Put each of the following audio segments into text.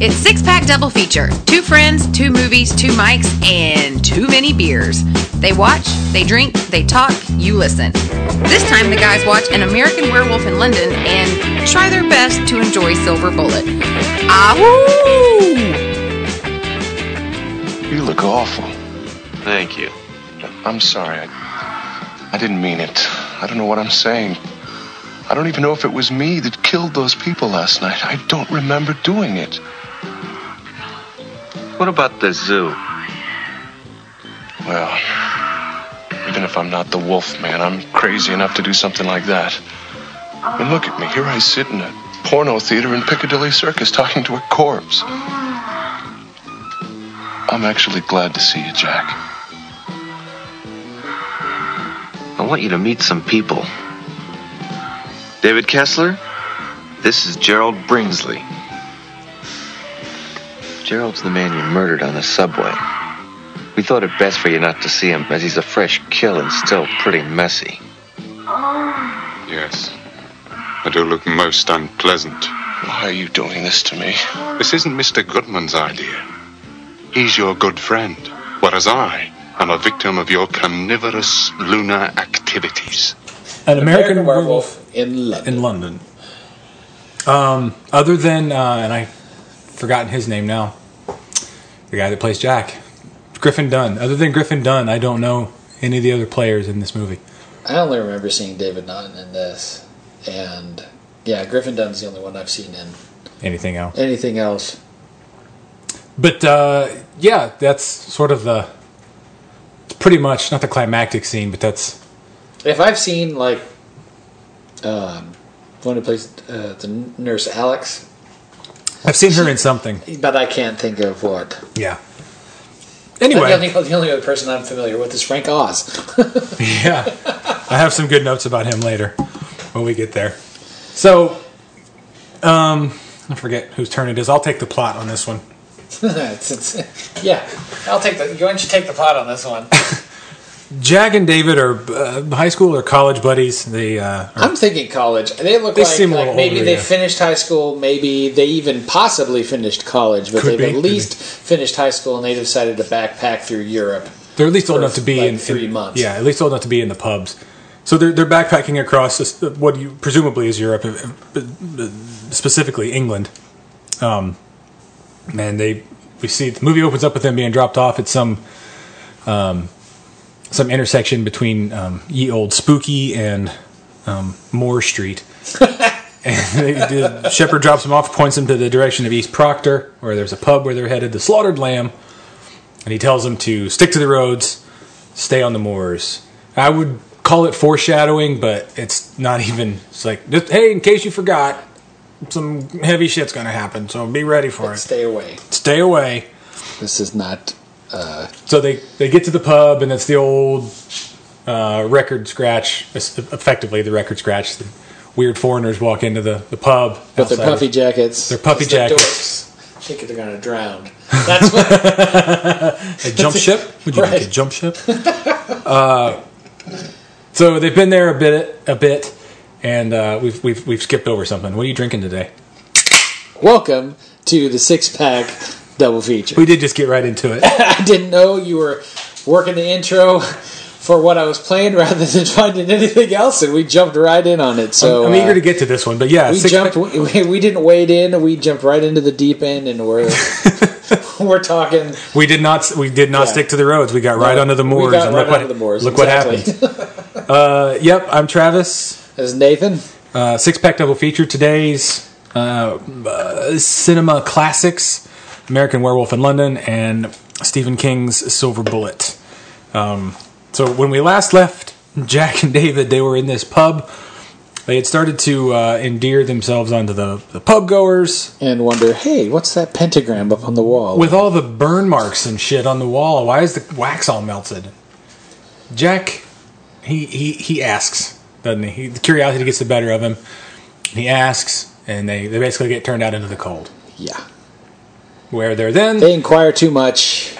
It's Six Pack Double Feature. Two friends, two movies, two mics, and too many beers. They watch, they drink, they talk, you listen. This time the guys watch An American Werewolf in London and try their best to enjoy Silver Bullet. Ahoo! You look awful. Thank you. I'm sorry. I, I didn't mean it. I don't know what I'm saying. I don't even know if it was me that killed those people last night. I don't remember doing it. What about the zoo? Well, even if I'm not the wolf man, I'm crazy enough to do something like that. I mean, look at me. Here I sit in a porno theater in Piccadilly Circus talking to a corpse. I'm actually glad to see you, Jack. I want you to meet some people. David Kessler, this is Gerald Bringsley. Gerald's the man you murdered on the subway. We thought it best for you not to see him, as he's a fresh kill and still pretty messy. Yes. I do look most unpleasant. Why are you doing this to me? This isn't Mr. Goodman's idea. He's your good friend, whereas I am a victim of your carnivorous lunar activities. An American, Werewolf in London. in London. Um, other than, uh, and I've forgotten his name now, the guy that plays Jack, Griffin Dunne. Other than Griffin Dunne, I don't know any of the other players in this movie. I only remember seeing David Naughton in this, and yeah, Griffin Dunne's the only one I've seen in Anything else? anything else. But uh, yeah, that's sort of the pretty much not the climactic scene, but that's If I've seen like um, one who plays uh, the nurse Alex, I've seen her in something. but I can't think of what. Yeah. The Anyway, only, the only other person I'm familiar with is Frank Oz. yeah, I have some good notes about him later when we get there. So, um, I forget whose turn it is. I'll take the plot on this one. It's- it's- yeah, I'll take the. Why don't you take the plot on this one? Jack and David are uh, high school or college buddies. They uh, are I'm thinking college. They look They like, seem like maybe older, they yeah. finished high school. Maybe they even possibly finished college, but Could they've be, at least finished high school and they decided to backpack through Europe. They're at least old enough to be like, in three in- months. Yeah, at least old enough to be in the pubs. So they're they're backpacking across what you presumably is Europe, uh, uh, specifically England. Um, and they we see the movie opens up with them being dropped off at some um, some intersection between um, ye old spooky and um, Moore Street. and they, the shepherd drops them off, points them to the direction of East Proctor, where there's a pub where they're headed. The Slaughtered Lamb and he tells them to stick to the roads, stay on the moors. I would call it foreshadowing, but it's not even. It's like, just, hey, in case you forgot, some heavy shit's gonna happen, so be ready for it. Stay away. Stay away. This is not. Uh, So they they get to the pub, and it's the old uh, record scratch. Effectively, the record scratch. The weird foreigners walk into the the pub with their puffy jackets. Their puffy It's the jackets. dorks. Think they're gonna drown. That's what. A jump ship? Would you like a jump ship? uh, so they've been there a bit, a bit, and uh, we've we've we've skipped over something. What are you drinking today? Welcome to the six pack double feature. We did just get right into it. I didn't know you were working the intro for what I was playing rather than finding anything else, and we jumped right in on it. So I'm uh, eager to get to this one, but yeah, we jumped. We, we didn't wade in. We jumped right into the deep end, and we're we're talking. we did not we did not Yeah. stick to the roads. We got right No, onto the moors. we got right look what the moors, look exactly. what happened. uh, yep, I'm Travis. As Nathan, Uh, six pack double feature today's uh, uh, cinema classics American Werewolf in London and Stephen King's Silver Bullet. Um, so when we last left Jack and David, they were in this pub. They had started to uh, endear themselves onto the, the pub goers and wonder, hey, what's that pentagram up on the wall? with all the burn marks and shit on the wall. Why is the wax all melted? Jack, he he, he asks, doesn't he? he? The curiosity gets the better of him. He asks, and they, they basically get turned out into the cold. yeah, Where they're then they inquire too much.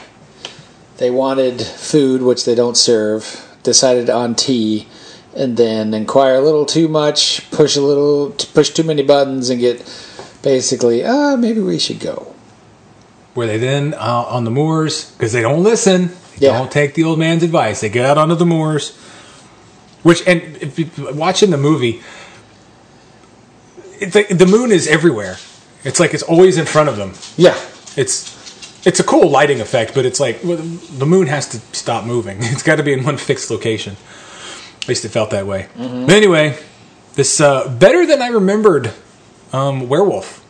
They wanted food, which they don't serve. Decided on tea, and then inquire a little too much. Push a little, push too many buttons, and get basically, ah, maybe we should go. where they then uh, on the moors because they don't listen. They Yeah. don't take the old man's advice. They get out onto the moors. Which and if you, watching the movie, it's like the moon is everywhere. It's like it's always in front of them. Yeah. It's it's a cool lighting effect, but it's like well, the moon has to stop moving. It's got to be in one fixed location. At least it felt that way. But anyway, this uh, better than I remembered um, werewolf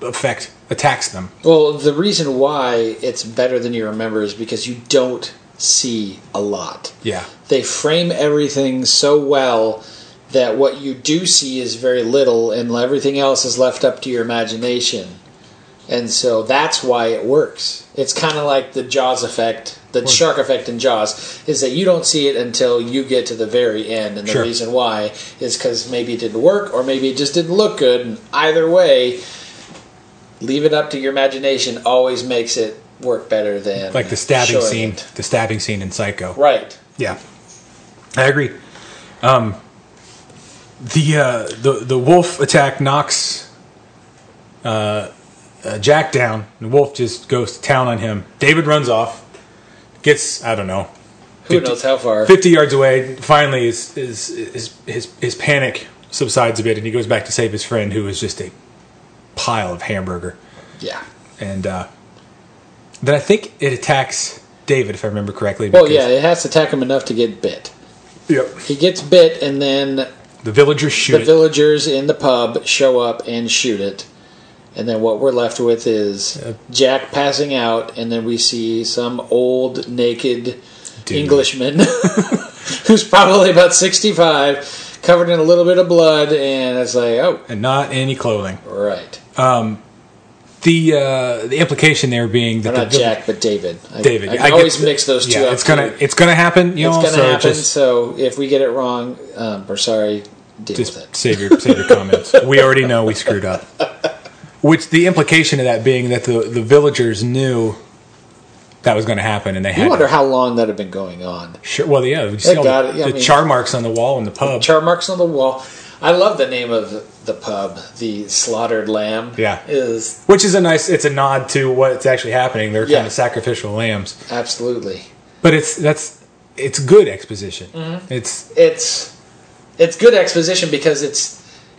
effect attacks them. Well, the reason why it's better than you remember is because you don't see a lot. Yeah, They frame everything so well that what you do see is very little, and everything else is left up to your imagination. And so that's why it works. It's kind of like the Jaws effect, the shark effect in Jaws, is that you don't see it until you get to the very end. And the Sure. reason why is because maybe it didn't work or maybe it just didn't look good. And either way, leave it up to your imagination always makes it work better than like the stabbing scene, it. the stabbing scene in Psycho. Right. Yeah, I agree. Um, the uh, the the wolf attack knocks uh, uh, Jack down. The wolf just goes to town on him. David runs off, gets I don't know Who 50 knows how far? fifty yards away. Finally, his his his his, his panic subsides a bit, and he goes back to save his friend, who is just a pile of hamburger. Yeah. And uh, then I think it attacks David, if I remember correctly. Well, yeah, it has to attack him enough to get bit. Yep. He gets bit, and then The villagers shoot the it. villagers in the pub show up and shoot it. And then what we're left with is Jack passing out, and then we see some old naked Dude. Englishman who's probably about 65, covered in a little bit of blood, and it's like, oh, and not any clothing. right. The uh, the implication there being that the not Jack, but David. I, David. I, get- always mix those two yeah, up. It's gonna too. it's gonna happen. You It's know, gonna so happen. Just, so if we get it wrong, um, we're sorry. Deal with just it. save your save your comments. we already know we screwed up. Which the implication of that being that the the villagers knew that was going to happen, and they You had wonder to, how long that had been going on. sure. Well, yeah, you see all the, I the mean- char marks on the wall in the pub. Char marks on the wall. I love the name of the pub. The Slaughtered Lamb. Yeah. is which is a nice. It's a nod to what's actually happening. They're Yeah. kind of sacrificial lambs, absolutely. but it's that's it's good exposition. Mm-hmm. It's It's it's good exposition because it's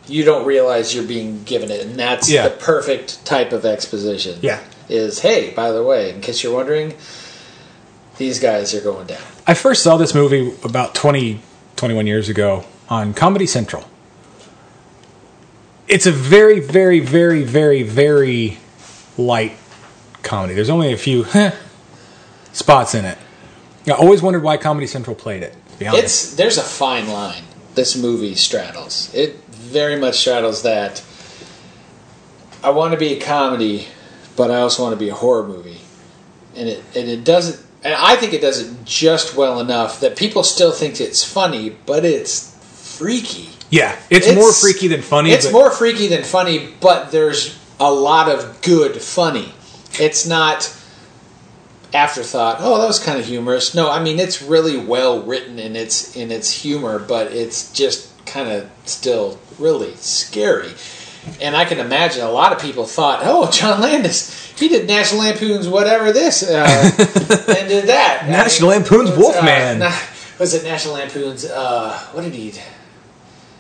you don't realize you're being given it, and that's Yeah. the perfect type of exposition. Yeah. is hey, by the way, in case you're wondering, these guys are going down. I first saw this movie about 20, 21 years ago on Comedy Central. It's a very, very, very, very, very light comedy. There's only a few heh, spots in it. I always wondered why Comedy Central played it. To be honest, It's there's a fine line. This movie straddles. It very much straddles that. I want to be a comedy, but I also want to be a horror movie, and it and it doesn't. And I think it does it just well enough that people still think it's funny, but it's freaky. yeah, it's, more freaky than funny. It's but more freaky than funny, but there's a lot of good funny. It's not afterthought. Oh, that was kind of humorous. No, I mean it's really well written in its in its humor, but it's just kind of still really scary. And I can imagine a lot of people thought, "Oh, John Landis, he did National Lampoon's whatever this uh, and did that." National Lampoon's what's, Wolfman. Uh, was it National Lampoon's? Uh, what did he?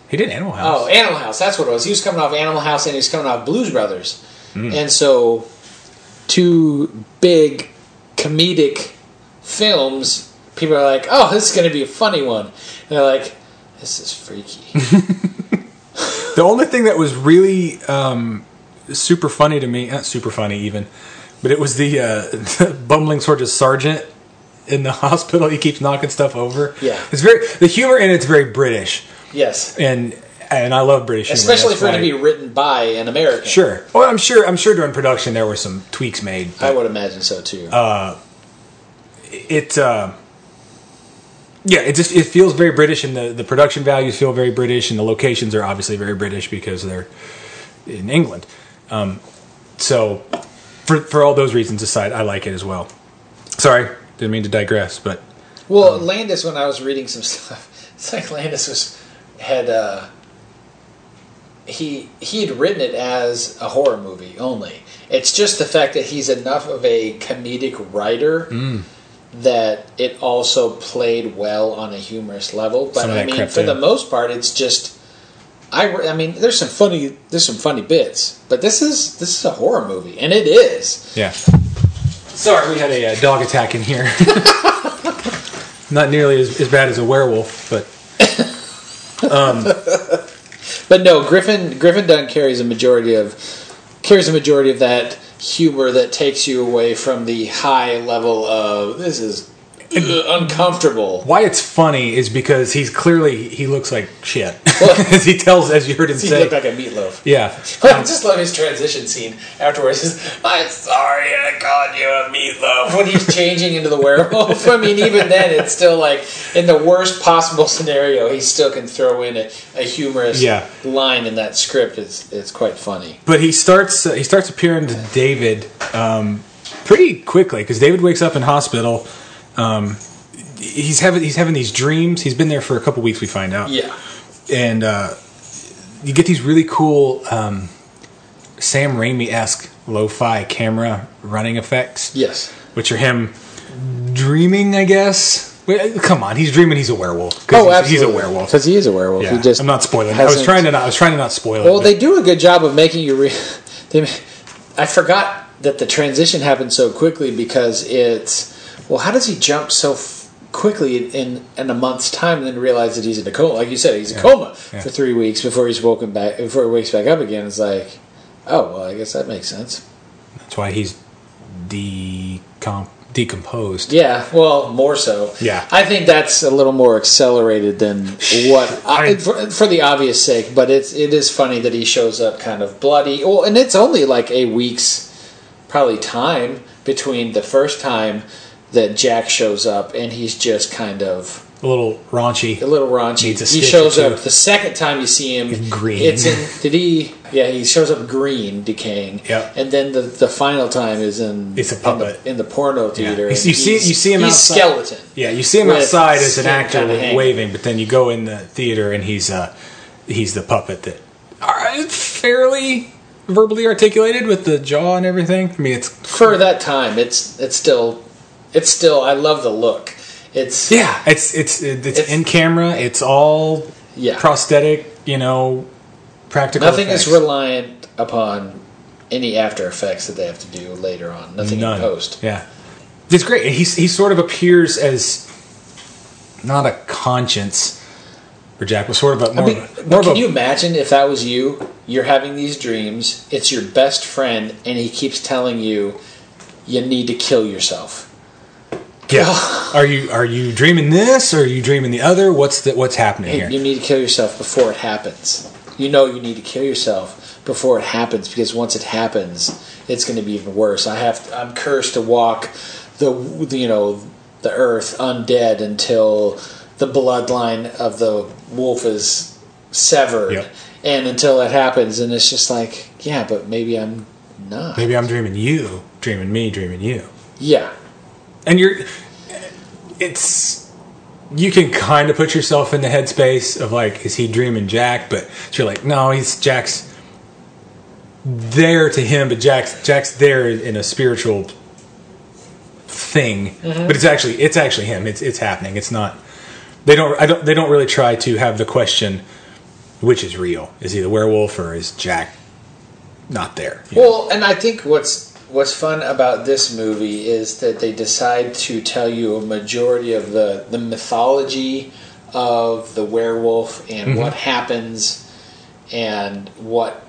he did Animal House. Oh, Animal House. That's what it was. He was coming off Animal House and he was coming off Blues Brothers. Hmm. And so, two big comedic films, people are like, oh, this is going to be a funny one. And they're like, this is freaky. The only thing that was really um, super funny to me, not super funny even, but it was the, uh, the bumbling sort of sergeant in the hospital. He keeps knocking stuff over. Yeah. it's very the humor in it's very British, yes. and and I love British humor. Especially That's for it to be written by an American. sure. Well, I'm sure I'm sure during production there were some tweaks made. I would imagine so too. Uh, it uh, yeah it just it feels very british and the, the production values feel very british and the locations are obviously very british because they're in england um, so for, for all those reasons aside i like it as well sorry didn't mean to digress but Well, Landis, when I was reading some stuff, it's like Landis was had uh, he he had written it as a horror movie only. It's just the fact that he's enough of a comedic writer Mm. That it also played well on a humorous level. But I mean, for in. the most part, it's just. I, I mean, there's some funny there's some funny bits, but this is this is a horror movie, and it is. Yeah. Sorry, we had a uh, dog attack in here. Not nearly as, as bad as a werewolf, but But no, Griffin Griffin Dunne carries a majority of carries a majority of that humor that takes you away from the high level of this is uh, uncomfortable. why it's funny is because he's clearly he looks like shit. as he tells, as you heard him He say. He looked like a meatloaf. yeah. I just love his transition scene afterwards. He's, I'm sorry I called you a meatloaf. When he's changing into the werewolf. I mean, even then, it's still like, in the worst possible scenario, he still can throw in a, a humorous Yeah. line in that script. It's, it's quite funny. But he starts uh, he starts appearing to David um, pretty quickly because David wakes up in hospital. Um, he's having he's having these dreams. He's been there for a couple weeks. We find out. Yeah. and uh, you get these really cool um, Sam Raimi esque lo-fi camera running effects, Yes. which are him dreaming, I guess. Come on, he's dreaming. He's a werewolf. Oh, he's, absolutely. he's a werewolf. Because he is a werewolf. Yeah, He just I'm not spoiling. it. I was trying to not. I was trying to not spoil it. Well, it. they do a good job of making you. Re- they, I forgot that the transition happened so quickly because it's. Well, how does he jump so f- quickly in in a month's time and then realize that he's in a coma? Like you said, he's in a coma Yeah. for three weeks before he's woken back. Before he wakes back up again, it's like, oh well, I guess that makes sense. That's why he's decom- decomposed. Yeah, well, more so. Yeah. I think that's a little more accelerated than what I, I- for, for the obvious sake. But it's it is funny that he shows up kind of bloody. Well, and it's only like a week's probably time between the first time that Jack shows up and he's just kind of A little raunchy. a little raunchy. He shows up the second time you see him. He's green. It's in. Did he? Yeah, he shows up green, decaying. Yep. And then the the final time is in. He's a in puppet. the, in the porno theater. You see- you see- you see him He's outside- skeleton. Yeah, you see him outside as an actor kinda hanging. waving, but then you go in the theater and he's uh, he's the puppet that are fairly verbally articulated with the jaw and everything. I mean, it's For that time, it's it's still, it's still. I love the look. It's yeah, it's it's it's, It's- in camera. It's all yeah. prosthetic, you know, practical. Nothing effects. is reliant upon any After Effects that they have to do later on. Nothing None. in post. Yeah, it's great. He's he sort of appears as not a conscience for Jack, but sort of a more, I mean, of a- more but of can a you imagine if that was you? You're having these dreams. It's your best friend, and he keeps telling you you need to kill yourself. Yeah. are you are you dreaming this or are you dreaming the other? What's the what's happening here? you need to kill yourself before it happens. You know you need to kill yourself before it happens because once it happens, it's going to be even worse. I have to, I'm cursed to walk the the, you know the earth undead until the bloodline of the wolf is severed, Yep. and until it happens, and it's just like yeah, but maybe I'm not. Maybe I'm dreaming you, dreaming me, dreaming you. Yeah, And you're it's you can kind of put yourself in the headspace of like is he dreaming Jack, but you're like no, he's Jack's there to him, but Jack's Jack's there in a spiritual thing. Mm-hmm. But it's actually it's actually him. It's it's happening. It's not they don't I don't they don't really try to have the question which is real. Is he the werewolf or is Jack not there? You know? Well, and I think what's what's fun about this movie is that they decide to tell you a majority of the the mythology of the werewolf and mm-hmm. what happens and what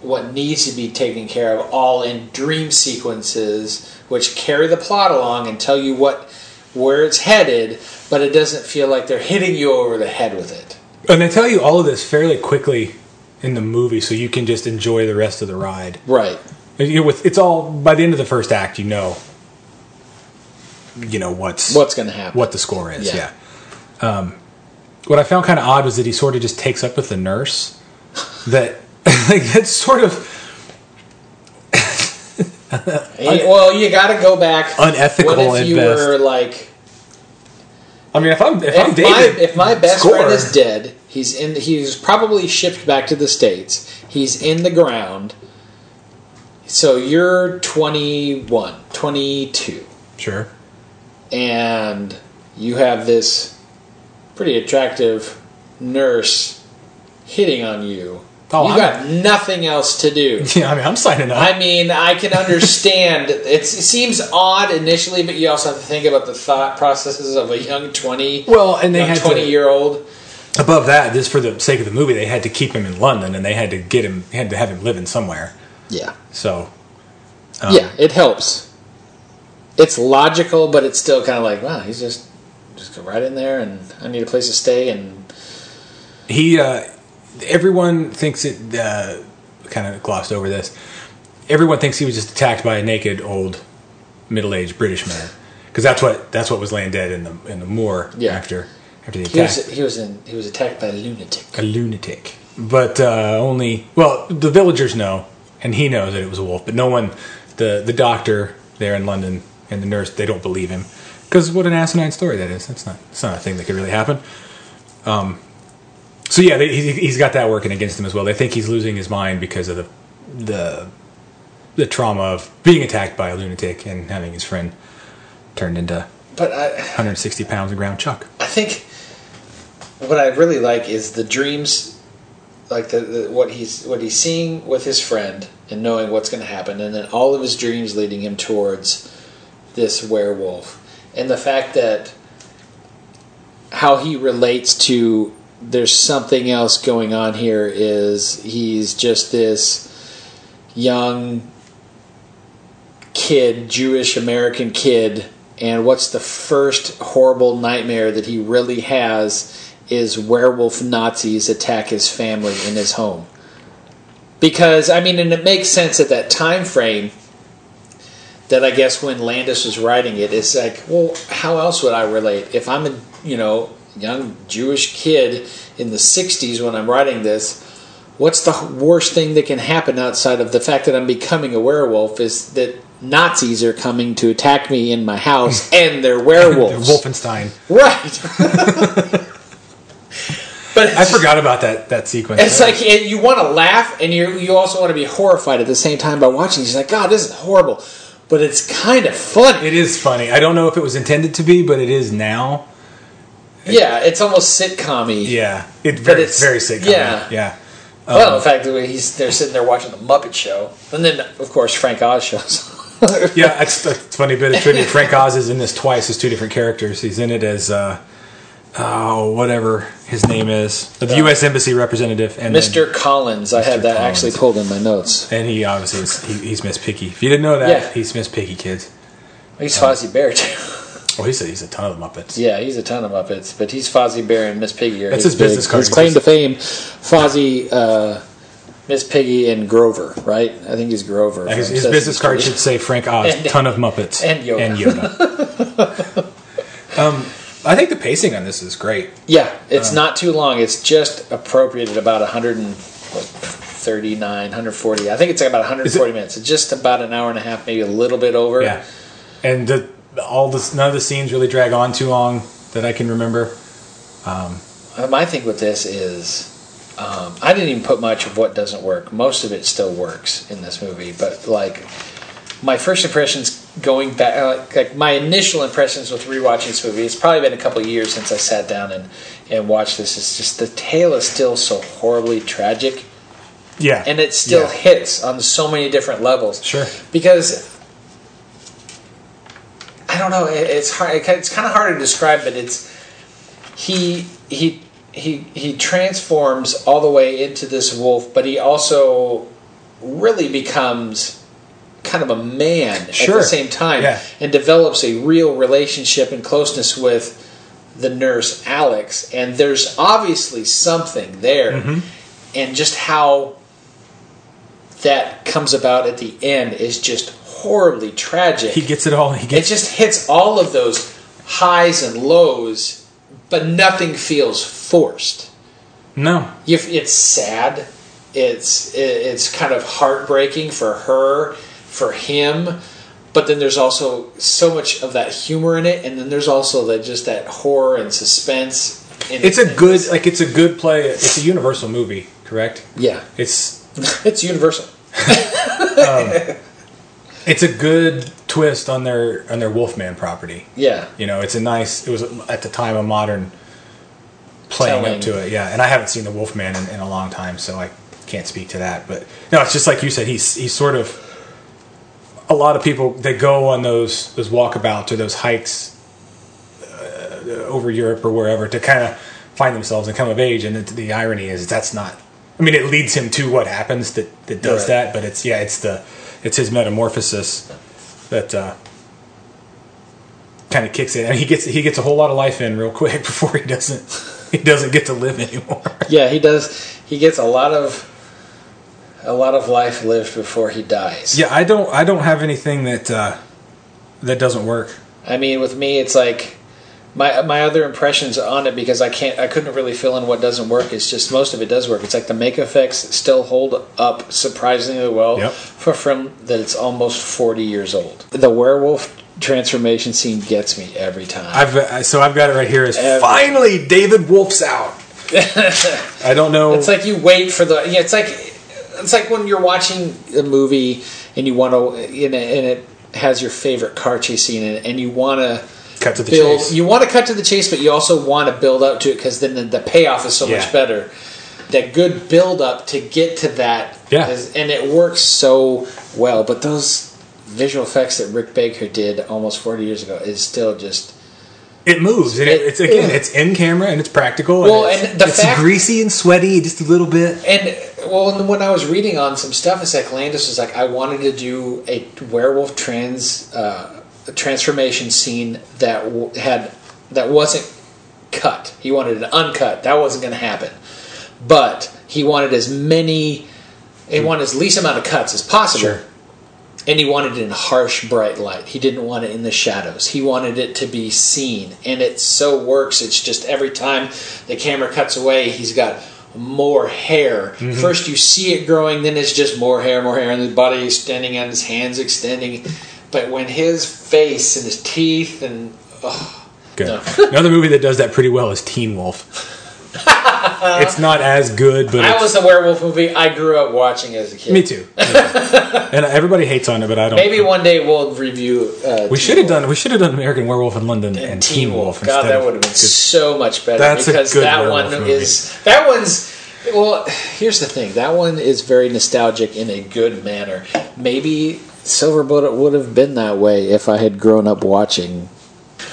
what needs to be taken care of all in dream sequences which carry the plot along and tell you what where it's headed but it doesn't feel like they're hitting you over the head with it. And they tell you all of this fairly quickly in the movie, so you can just enjoy the rest of the ride. right. And, You know, with it's all by the end of the first act, you know, you know what's what's going to happen what the score is. Yeah. Yeah. Um, what I found kind of odd was that he sort of just takes up with the nurse. That like that's sort of Hey, well you got to go back Unethical what if you best. were like I mean, if I'm if, I'm if David, my, if my best score. friend is dead He's in. He's probably shipped back to the states. He's in the ground. So you're 21, 22, Sure. and you have this pretty attractive nurse hitting on you. Oh, you I'm- got nothing else to do. Yeah, I mean, I'm signing up. I mean, I can understand. It's, it seems odd initially, but you also have to think about the thought processes of a young twenty, well, and they had twenty to, year old. above that, just for the sake of the movie, they had to keep him in London, and they had to get him, had to have him living somewhere. Yeah, So, um, yeah, it helps. It's logical, but it's still kind of like, wow, he's just just go right in there, and I need a place to stay, and he, uh, everyone thinks it. Uh, kind of glossed over this. Everyone thinks he was just attacked by a naked old middle-aged British man because that's what that's what was laying dead in the in the moor Yeah. after after the he attack. was he was in he was attacked by a lunatic. a lunatic. But uh, only well, the villagers know, and he knows that it was a wolf. But no one, the the doctor there in London and the nurse, they don't believe him because what an asinine story that is. That's not that's not a thing that could really happen. Um, so yeah, they, he, he's got that working against him as well. They think he's losing his mind because of the the the trauma of being attacked by a lunatic and having his friend turned into But I 160 pounds of ground chuck. I think what I really like is the dreams, like the, the what he's what he's seeing with his friend and knowing what's going to happen, and then all of his dreams leading him towards this werewolf, and the fact that how he relates to there's something else going on here is he's just this young kid, Jewish American kid, and what's the first horrible nightmare that he really has is werewolf Nazis attack his family in his home. Because I mean, and it makes sense at that time frame. That I guess when Landis was writing it, it's like, well, how else would I relate if I'm a you know young Jewish kid in the '60s when I'm writing this? what's the worst thing that can happen outside of the fact that I'm becoming a werewolf is that Nazis are coming to attack me in my house and they're werewolves. Wolfenstein. Right. but I forgot about that that sequence. It's like and you want to laugh and you you also want to be horrified at the same time by watching. He's like, God, this is horrible, but it's kind of funny. It is funny. I don't know if it was intended to be, but it is now. yeah, it's almost sitcom-y. Yeah, it very it's- very sitcom. yeah. yeah. Well, the fact he's they're sitting there watching the Muppet Show, and then of course Frank Oz shows. Yeah, that's a funny bit of trivia. Frank Oz is in this twice as two different characters. He's in it as uh, oh whatever his name is, the U.S. Embassy representative, and then- Mr. Collins. I had Mr. that Collins. actually pulled in my notes. and he obviously is he, he's Miss Piggy. If you didn't know that, Yeah. he's Miss Piggy, kids. He's Fozzie Bear too. Oh, he said he's a ton of the Muppets. yeah, he's a ton of Muppets, but he's Fozzie Bear and Miss Piggy. Are That's his big- business card. His claim to fame: Fozzie, uh, Miss Piggy, and Grover. Right? I think he's Grover. His, from his Sesame business card Street. should say Frank Oz, And- ton of Muppets, and Yoda. And Yoda. um, I think the pacing on this is great. Yeah, it's Uh. not too long. It's just appropriate at about 139, 140. I think it's about 140 minutes. It's just about an hour and a half, maybe a little bit over. Yeah, and the, all this none of the scenes really drag on too long that I can remember. Uh, My thing with this is, um, I didn't even put much of what doesn't work. Most of it still works in this movie, but like my first impressions going back, uh, like my initial impressions with rewatching this movie. It's probably been a couple years since I sat down and and watched this. It's just the tale is still so horribly tragic, Yeah, and it still Yeah. hits on so many different levels. Sure. because. I don't know. it- It's hard. It's kind of hard to describe, but it's he he he he transforms all the way into this wolf, but he also really becomes kind of a man at the same time Yeah. and develops a real relationship and closeness with the nurse Alex and there's obviously something there Mm-hmm. and just how that comes about at the end is just horribly tragic he gets it all. He it just hits all of those highs and lows, but nothing feels forced. no. It's sad. It's it's kind of heartbreaking for her, for him, but then there's also so much of that humor in it, and then there's also that just that horror and suspense in It's a good like it's a good play. It's a Universal movie, correct? yeah. It's It's universal. Um, it's a good twist on their on their Wolfman property. Yeah. You know, it's a nice. It was at the time a modern playing Telling. up to it. Yeah, and I haven't seen the Wolfman in, in a long time, so I can't speak to that. But no, it's just like you said. He's he's sort of a lot of people they go on those those walkabouts or those hikes uh, over Europe or wherever to kind of find themselves and come of age. And the, the irony is that's not. I mean, it leads him to what happens that that does Right. that, but it's yeah, it's the it's his metamorphosis that. uh kind of kicks in, and he gets he gets a whole lot of life in real quick before he doesn't he doesn't get to live anymore. Yeah, he does. He gets a lot of a lot of life lived before he dies. Yeah, I don't I don't have anything that uh, that doesn't work. I mean, with me, it's like my my other impressions on it because I can't I couldn't really fill in what doesn't work. It's just most of it does work. It's like the make effects still hold up surprisingly well Yep. for from that it's almost forty years old. The werewolf transformation scene gets me every time. I've uh, so I've got it right here. Is Every- finally David Wolf's out. I don't know. It's like you wait for the yeah. It's like it's like when you're watching a movie and you want to and it, and it has your favorite car chase scene in it, and you want to cut to the build. chase. You want to cut to the chase, but you also want to build up to it because then the, the payoff is so Yeah. much better. That good build up to get to that, Yeah. is- and it works so well. But those visual effects that Rick Baker did almost 40 years ago is still just it moves, and it, it- it's again, it's in camera and it's practical. Well, and, it's, and the it's fact- greasy and sweaty, just a little bit. And well, when I was reading on some stuff, it's like Landis was like, I wanted to do a werewolf trans uh, transformation scene that w- had that wasn't cut. He wanted it uncut. That wasn't going to happen. But he wanted as many. He wanted as least amount of cuts as possible. Sure. And he wanted it in harsh, bright light. He didn't want it in the shadows. He wanted it to be seen. And it so works. It's just every time the camera cuts away, he's got more hair. Mm-hmm. First, you see it growing, then it's just more hair, more hair, and his body is standing and his hands extending. But when his face and his teeth and. Oh, Good. No. Another movie that does that pretty well is Teen Wolf. it's not as good, but that was a werewolf movie I grew up watching as a kid. me too. and everybody hates on it, but I don't. Maybe one day we'll review. Uh, We should have done. We should have done American Werewolf in London and, and Teen Wolf. God, that would have been so much better That's a because good that one movie. is that one's. Well, here's the thing. That one is very nostalgic in a good manner. Maybe Silver Bullet would have been that way if I had grown up watching.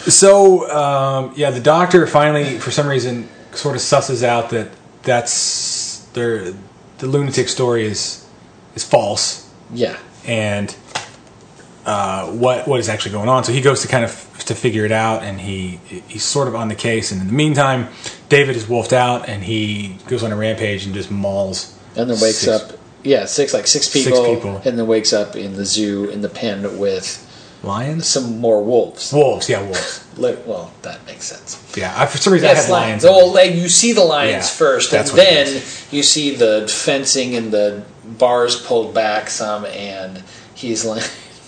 So um, yeah, the doctor finally, for some reason, sort of susses out that that's their the lunatic story is is false, Yeah, and uh, what what is actually going on. So he goes to kind of to figure it out, and he he's sort of on the case. And in the meantime, David is wolfed out, and he goes on a rampage and just mauls. and then wakes six- up. Yeah, six like six Six people, people. and then wakes up in the zoo in the pen with lions. some more wolves. Wolves, yeah, wolves. Well, that makes sense. Yeah, I, for some reason Yes, I had lions. lions. Well, like you see the lions Yeah, first, and that's what it then you see the fencing and the bars pulled back some, and he's like,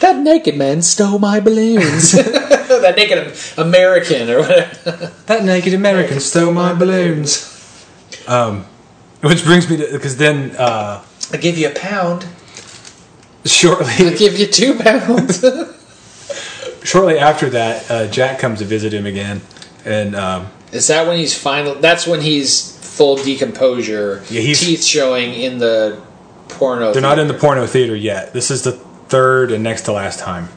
"That naked man stole my balloons." that naked American or whatever. that naked American stole my balloons. Um, which brings me to because then uh, I give you a pound. Shortly give you two pounds. shortly after that, uh, Jack comes to visit him again, and um, Is that when he's final? That's when he's full decomposure, Yeah, he's- teeth showing in the porno. they're not in the theater. porno theater yet. This is the third and next to last time.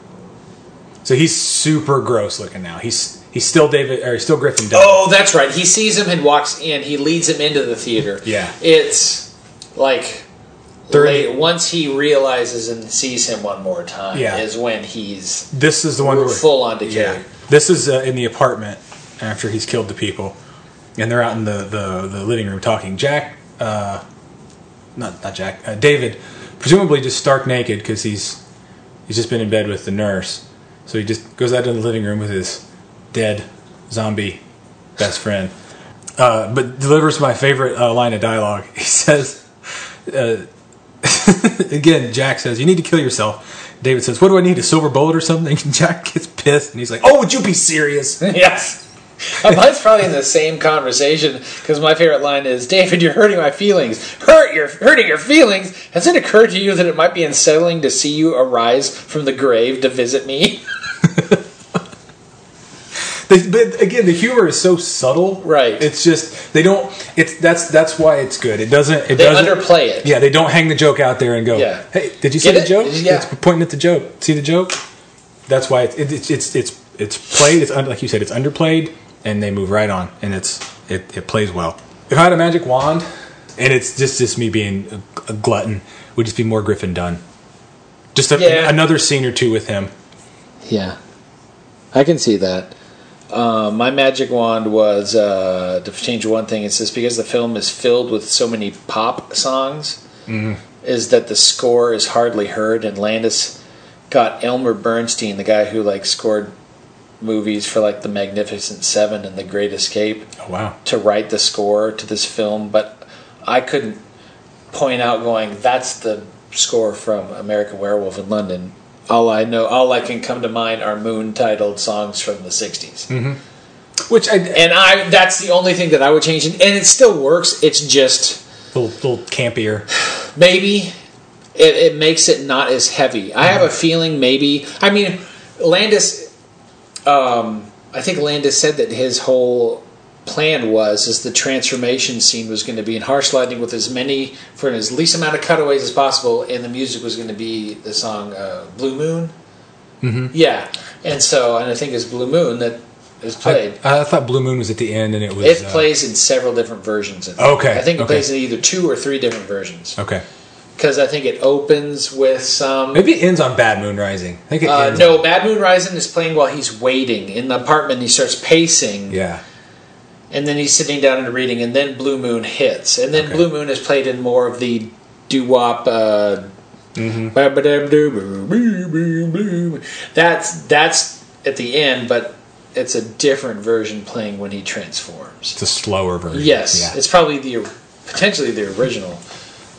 So he's super gross looking now. He's he's still David or he's still Griffin. Dunne. Oh, that's right. He sees him and walks in. He leads him into the theater. Yeah. It's like Thirty- late, once he realizes and sees him one more time Yeah. is when he's this is the one we're full on decay. Yeah, this is uh, in the apartment after he's killed the people, and they're out in the the, the living room talking. Jack, uh, not not Jack, uh, David, presumably just stark naked because he's he's just been in bed with the nurse, so he just goes out in the living room with his dead zombie best friend. Uh, but delivers my favorite uh, line of dialogue. He says, uh, again, Jack says, "You need to kill yourself." David says, "What do I need? A silver bullet or something?" Jack gets pissed and he's like, "Oh, would you be serious?" yes. Mine's probably in the same conversation because my favorite line is, "David, you're hurting my feelings. Hurt, you're hurting your feelings. Has it occurred to you that it might be unsettling to see you arise from the grave to visit me?" The- but again, the humor is so subtle. Right. It's just they don't. It's that's that's why it's good. It doesn't. It They doesn't underplay it. Yeah, they don't hang the joke out there and go, Yeah. "Hey, did you see Get the it? joke? Yeah. It's pointing at the joke. See the joke? That's why it's it's it's it's, it's played. It's un, like you said, it's underplayed, and they move right on, and it's it, it plays well. If I had a magic wand, and it's just just me being a, a glutton, would just be more Griffin Dunne. Just a, Yeah. another scene or two with him. Yeah, I can see that. Uh, my magic wand was uh, to change one thing. It's just because the film is filled with so many pop songs, is that the score is hardly heard. And Landis got Elmer Bernstein, the guy who like scored movies for like The Magnificent Seven and The Great Escape, Oh wow. to write the score to this film, but I couldn't point out going, that's the score from American Werewolf in London. All I know, all I can come to mind are moon titled songs from the 60s. Which I And I that's the only thing that I would change. And it still works. It's just little little campier. maybe it, it makes it not as heavy. I have a feeling maybe. I mean, Landis. Um, I think Landis said that his whole plan was is the transformation scene was going to be in harsh lightning with as many for as least amount of cutaways as possible, and the music was going to be the song uh, "Blue Moon." Mm-hmm. Yeah, and so and I think it's "Blue Moon" that is played. I, I thought Blue Moon was at the end, and it was. it uh, plays in several different versions. I. Okay, I think it okay. plays in either two or three different versions Okay. because I think it opens with some. Maybe it ends on Bad Moon Rising. I think it Uh, no, Bad Moon Rising is playing while he's waiting in the apartment. He starts pacing, Yeah. And then he's sitting down and reading, and then Blue Moon hits, and then Okay. Blue Moon is played in more of the doo wop. Uh, Mm-hmm. That's that's at the end, but it's a different version playing when he transforms. It's a slower version. Yes, Yeah. it's probably the potentially the original.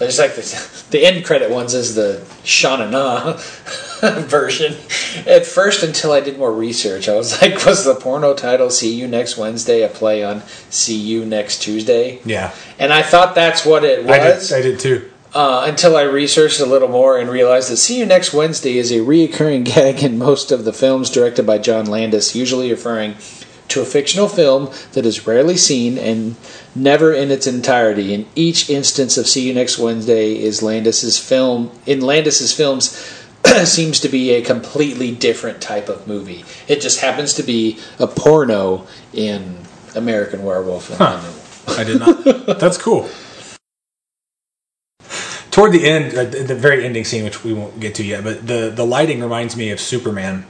But it's like the, the end credit ones is the Shana Na version. At first, until I did more research, I was like, was the porno title "See You Next Wednesday" a play on "See You Next Tuesday"? yeah. And I thought that's what it I was did. I did too. uh, until I researched a little more and realized that See You Next Wednesday is a reoccurring gag in most of the films directed by John Landis, usually referring to a fictional film that is rarely seen and never in its entirety. In each instance of See You Next Wednesday is Landis's film in Landis's films seems to be a completely different type of movie. It just happens to be a porno in American Werewolf in Huh. London. I did not. That's cool. Toward the end, uh, the very ending scene, which we won't get to yet, but the the lighting reminds me of Superman.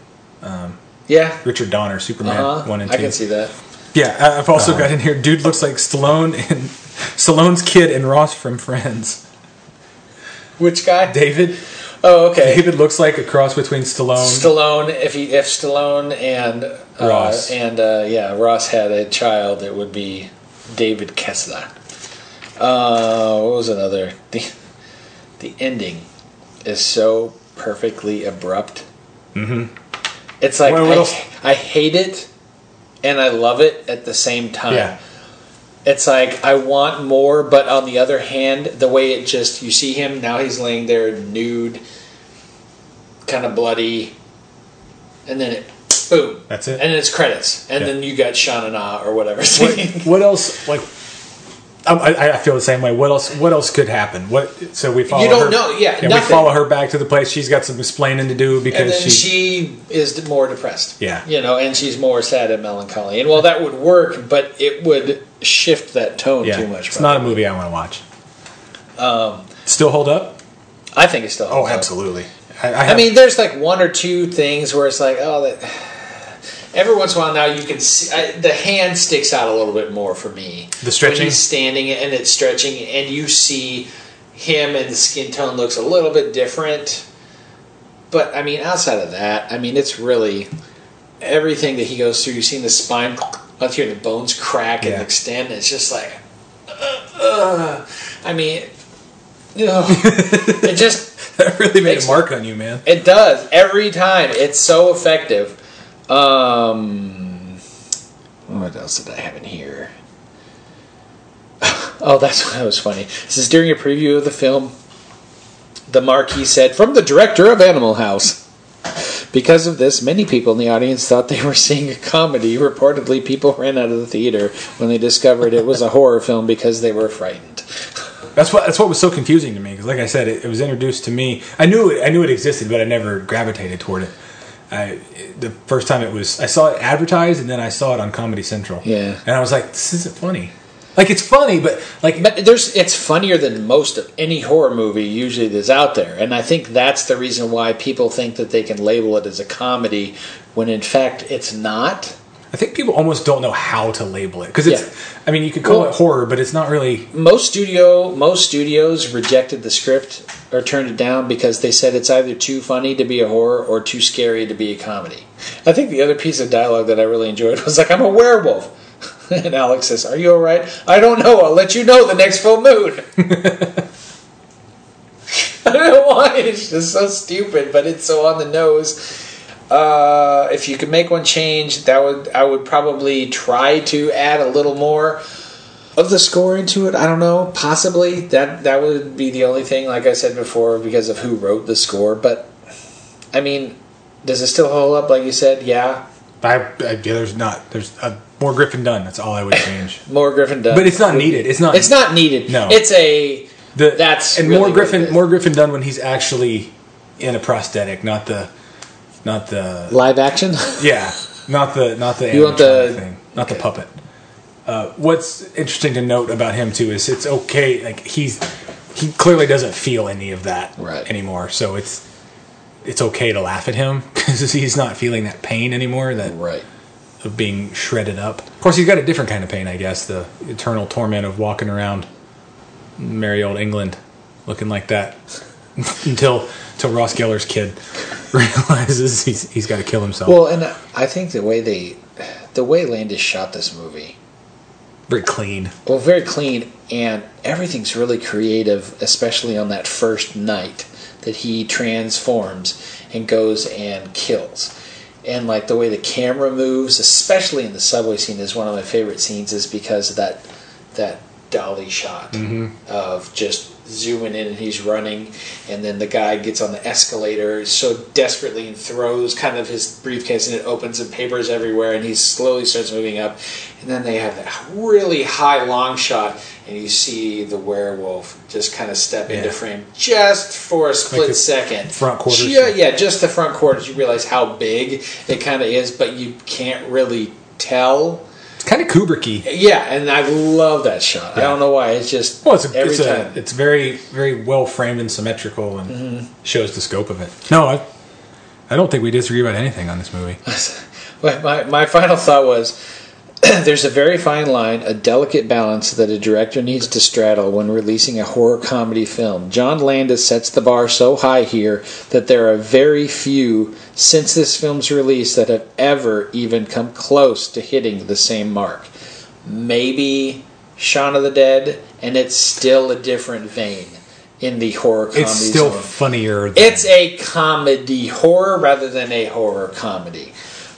Yeah. Richard Donner, Superman Uh-huh. one and two. I can see that. Yeah, I- I've also got in here. Dude looks like Stallone and Stallone's kid and Ross from Friends. Which guy? David. Oh, okay. David looks like a cross between Stallone. Stallone, if he if Stallone and uh, Ross. and uh, yeah, Ross had a child, it would be David Kessler. Uh, what was another? The the ending is so perfectly abrupt. Mm-hmm. It's like I. I hate it and I love it at the same time. yeah, It's like I want more, but on the other hand, the way it just you see him now he's laying there nude, kind of bloody, and then it boom. That's it? And then it's credits, and Yeah. then you got Shana Na or whatever what, what else? Like, I, I feel the same way. What else? What else could happen? What? So we follow. You don't her, know, yeah, we follow her back to the place. She's got some explaining to do and because then she, she is more depressed. Yeah. you know, and she's more sad and melancholy. And well, that would work, but it would shift that tone Yeah, too much. it's not a movie I want to watch. Um, still hold up? I think it's still. Oh, absolutely. I, I, I have- mean, there's like one or two things where it's like, oh, that. Every once in a while, now you can see I, the hand sticks out a little bit more for me. The stretching? when he's standing and it's stretching, and you see him and the skin tone looks a little bit different. But I mean, outside of that, I mean, it's really everything that he goes through. You've seen the spine, let's hear the bones crack and Yeah. extend. It's just like, uh, uh, I mean, ugh. it just that really made makes- a mark on you, man. it does every time. It's so effective. Um, what else did I have in here? oh, that's that was funny. This is during a preview of the film. The Marquee said, "From the director of Animal House." Because of this, many people in the audience thought they were seeing a comedy. Reportedly, people ran out of the theater when they discovered it was a horror film because they were frightened. That's what that's what was so confusing to me because, like I said, it, it was introduced to me. I knew I knew it existed, but I never gravitated toward it. I, the first time it was, I saw it advertised, and then I saw it on Comedy Central. Yeah. and I was like, "This isn't funny." Like it's funny, but like But there's it's funnier than most of any horror movie usually that's out there, and I think that's the reason why people think that they can label it as a comedy when in fact it's not. I think people almost don't know how to label it because it's. Yeah. I mean, you could call Well- it horror, but it's not really. Most studio most studios rejected the script or turned it down because they said it's either too funny to be a horror or too scary to be a comedy. I think the other piece of dialogue that I really enjoyed was like, "I'm a werewolf." And Alex says, "Are you all right?" I don't know. I'll let you know the next full moon. I don't know why. It's just so stupid, but it's so on the nose. Uh, if you could make one change, that would I would probably try to add a little more of the score into it. I don't know, possibly that that would be the only thing. Like I said before, because of who wrote the score. But I mean, does it still hold up? Like you said, yeah, I, I yeah, there's not there's uh, more Griffin Dunne. That's all I would change. more Griffin Dunne. but it's not needed. It's not. It's not needed. No. it's a The, That's and really more Griffin more Griffin Dunne when he's actually in a prosthetic, not the not the live action. yeah, not the not the You want the- thing, not the puppet. Uh, what's interesting to note about him too is it's okay. Like he's he clearly doesn't feel any of that Right. anymore, so it's it's okay to laugh at him because he's not feeling that pain anymore. That right. of being shredded up. Of course, he's got a different kind of pain, I guess. The eternal torment of walking around merry old England looking like that until until Ross Geller's kid realizes he's he's got to kill himself. Well, and I think the way they, the way Landis shot this movie, Very clean. well, very clean, and everything's really creative, especially on that first night that he transforms and goes and kills. And like the way the camera moves, especially in the subway scene, is one of my favorite scenes, is because of that that dolly shot mm-hmm. of just zooming in and he's running, and then the guy gets on the escalator so desperately and throws kind of his briefcase and it opens and papers everywhere, and he slowly starts moving up, and then they have that really high long shot, and you see the werewolf just kind of step into frame just for a split the second. front quarters. Yeah, yeah, just the front quarters. You realize how big it kind of is, but you can't really tell. It's kind of Kubricky. Yeah, and I love that shot. I don't know why. It's just Well, it's a, every it's, time. Mm-hmm. a, it's very very well framed and symmetrical and shows the scope of it. No, I I don't think we disagree about anything on this movie. my, my, my final thought was there's a very fine line, a delicate balance that a director needs to straddle when releasing a horror comedy film. John Landis sets the bar so high here that there are very few since this film's release that have ever even come close to hitting the same mark. Maybe Shaun of the Dead, and it's still a different vein in the horror comedy It's still zone. funnier. Than, It's a comedy horror rather than a horror comedy.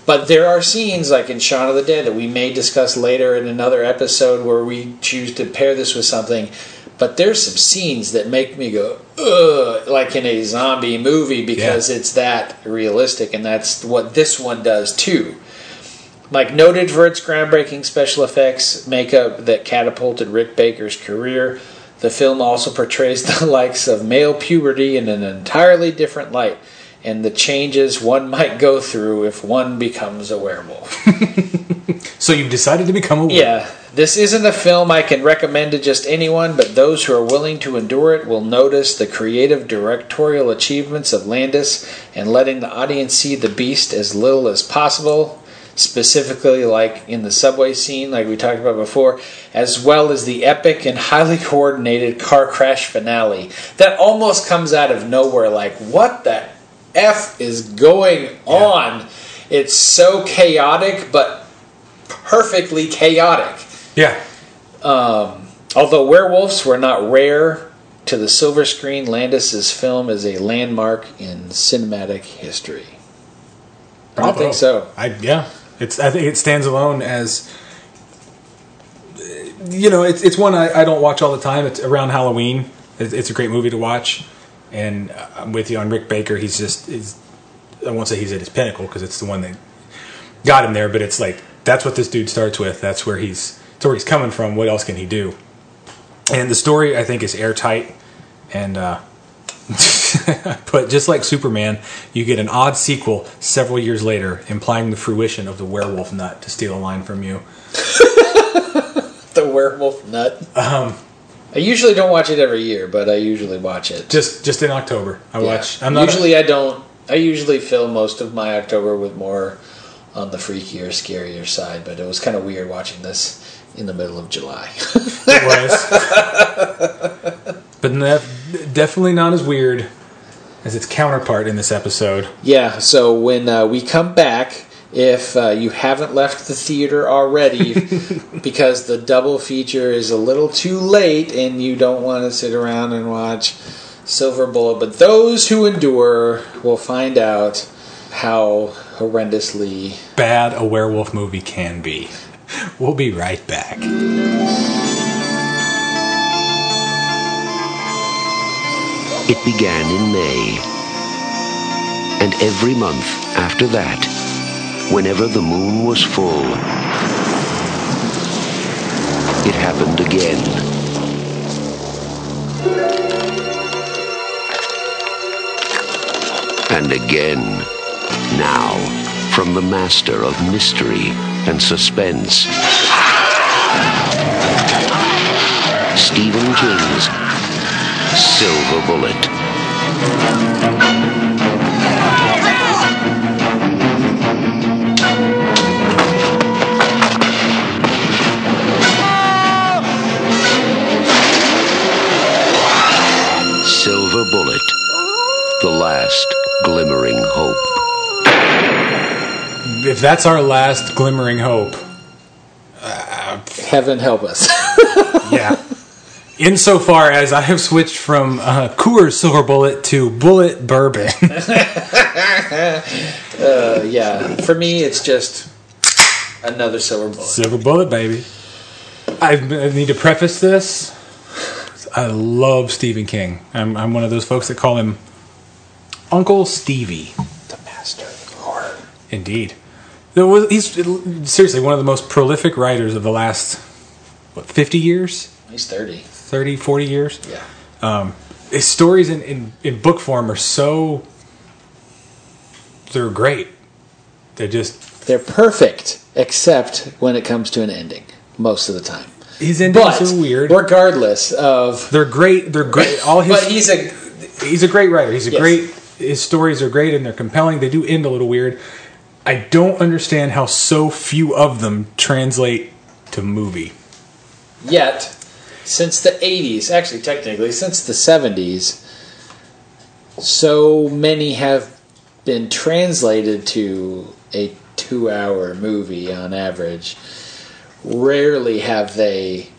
But there are scenes like in Shaun of the Dead that we may discuss later in another episode where we choose to pair this with something. But there's some scenes that make me go, ugh, like in a zombie movie because it's that realistic, and that's what this one does too. Like noted for its groundbreaking special effects makeup that catapulted Rick Baker's career, the film also portrays the likes of male puberty in an entirely different light and the changes one might go through if one becomes a werewolf. so you've decided to become a werewolf. Yeah, this isn't a film I can recommend to just anyone, but those who are willing to endure it will notice the creative directorial achievements of Landis and letting the audience see the beast as little as possible. Specifically, like in the subway scene, like we talked about before, as well as the epic and highly coordinated car crash finale that almost comes out of nowhere. Like, what the F is going on? It's so chaotic, but perfectly chaotic. Yeah. Um, although werewolves were not rare to the silver screen, Landis's film is a landmark in cinematic history. I Bravo. think so. I yeah. It's I think it stands alone as you know, it's it's one I, I don't watch all the time. It's around Halloween. It's, it's a great movie to watch, and I'm with you on Rick Baker. He's just is I won't say he's at his pinnacle because it's the one that got him there, but it's like that's what this dude starts with. That's where he's that's where he's coming from. What else can he do? And the story I think is airtight, and uh, but just like Superman, you get an odd sequel several years later, implying the fruition of the werewolf nut. To steal a line from you, The werewolf nut. Um, I usually don't watch it every year, but I usually watch it. just just in October, I Yeah. watch. I'm not usually I don't. I usually fill most of my October with more on the freakier, scarier side. But it was kind of weird watching this in the middle of July. it was, but ne- definitely not as weird as its counterpart in this episode. yeah. So when uh, we come back, if uh, you haven't left the theater already, because the double feature is a little too late, and you don't want to sit around and watch Silver Bullet, but those who endure will find out how horrendously Bad a werewolf movie can be. We'll be right back. It began in May. And every month after that, whenever the moon was full, it happened again. And again. Now, from the master of mystery and suspense, Stephen King's Silver Bullet. Bullet. The last glimmering hope. If that's our last glimmering hope, heaven help us. yeah. Insofar as I have switched from uh, Coors Silver Bullet to Bulleit Bourbon. Uh, yeah, for me, it's just another silver bullet. Silver Bullet, baby. I, I need to preface this. I love Stephen King. I'm, I'm one of those folks that call him Uncle Stevie. The master of horror. Indeed. There was, he's seriously one of the most prolific writers of the last, what, 50 years? He's 30. 30, 40 years? Yeah. Um, his stories in, in, in book form are so. They're great. They're just. They're perfect, except when it comes to an ending, most of the time. His endings But are weird. regardless of. They're great. They're great. All his. But he's a. he's a great writer. He's a Yes. great. His stories are great and they're compelling. They do end a little weird. I don't understand how so few of them translate to movie. Yet, since the 80s, actually, technically, since the 70s, so many have been translated to a two hour movie on average. Rarely have they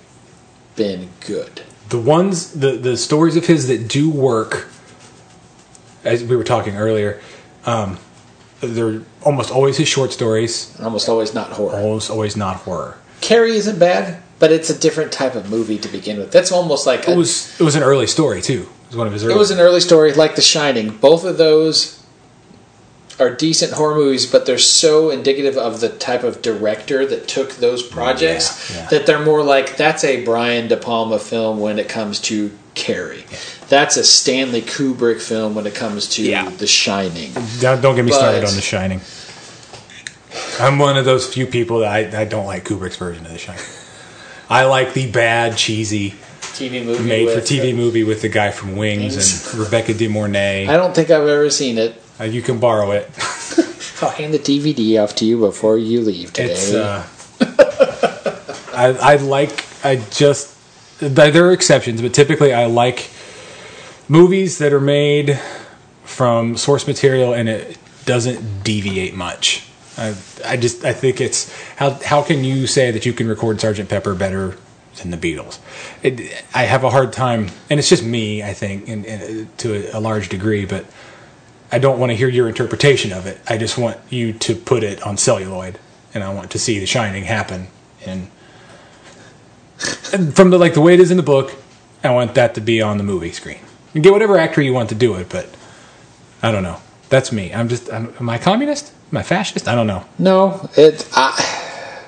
been good. The ones, the the stories of his that do work, as we were talking earlier, um, they're almost always his short stories. Almost always not horror. Almost always not horror. Carrie isn't bad, but it's a different type of movie to begin with. That's almost like a, It was it was an early story too. It was one of his early. It was an early story like The Shining. Both of those are decent horror movies, but they're so indicative of the type of director that took those projects Yeah, yeah. that they're more like that's a Brian De Palma film when it comes to Carrie. That's a Stanley Kubrick film when it comes to Yeah. The Shining. Don't, don't get me started on The Shining. I'm one of those few people that I, I don't like Kubrick's version of The Shining. I like the bad, cheesy, TV movie made for with- TV movie with the guy from Wings, Wings. and Rebecca De Mornay. I don't think I've ever seen it. Uh, you can borrow it. I'll hand the DVD off to you before you leave today. It's. Uh, I I like. I just. There are exceptions, but typically I like movies that are made from source material and it doesn't deviate much. I, I just I think it's how how can you say that you can record Sergeant Pepper better than the Beatles? It, I have a hard time, and it's just me. I think, in, in, to a, a large degree, but I don't want to hear your interpretation of it. I just want you to put it on celluloid, and I want to see The Shining happen in And from the like the way it is in the book, I want that to be on the movie screen. And get whatever actor you want to do it, but I don't know. That's me. I'm just. I'm, am I communist? Am I fascist? I don't know. No, it. I,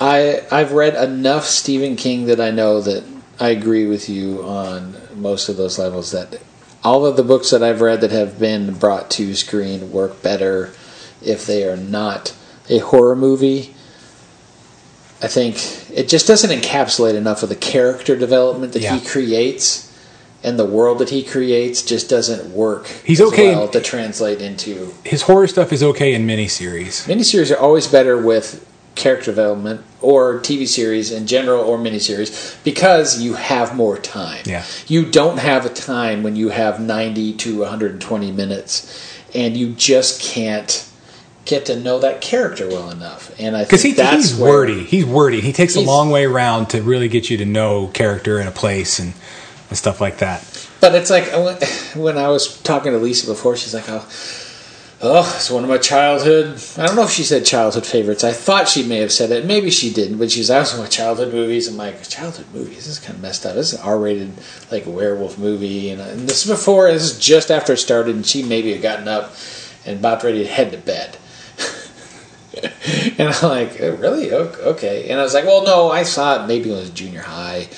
I I've read enough Stephen King that I know that I agree with you on most of those levels. That all of the books that I've read that have been brought to screen work better if they are not a horror movie. I think it just doesn't encapsulate enough of the character development that Yeah. he creates. And the world that he creates just doesn't work. He's as okay in- to translate into His horror stuff is okay in miniseries. Miniseries are always better with character development or TV series in general or miniseries because you have more time. Yeah. You don't have a time when you have 90 to 120 minutes and you just can't get to know that character well enough. And I Because think he, that's he's where- wordy. He's wordy. He takes a long way around to really get you to know character and a place and, and stuff like that. But it's like when I was talking to Lisa before, she's like, "Oh, oh, it's one of my childhood." I don't know if she said childhood favorites. I thought she may have said it. Maybe she didn't. But she's like, "That was one of my childhood movies." I'm like, "Childhood movies? This is kind of messed up. This is an R-rated like werewolf movie." And, and this is before. This is just after it started, and she maybe had gotten up and about ready to head to bed. and I'm like, "Oh, really? Okay. And I was like, well, no, I saw it maybe when I was junior high,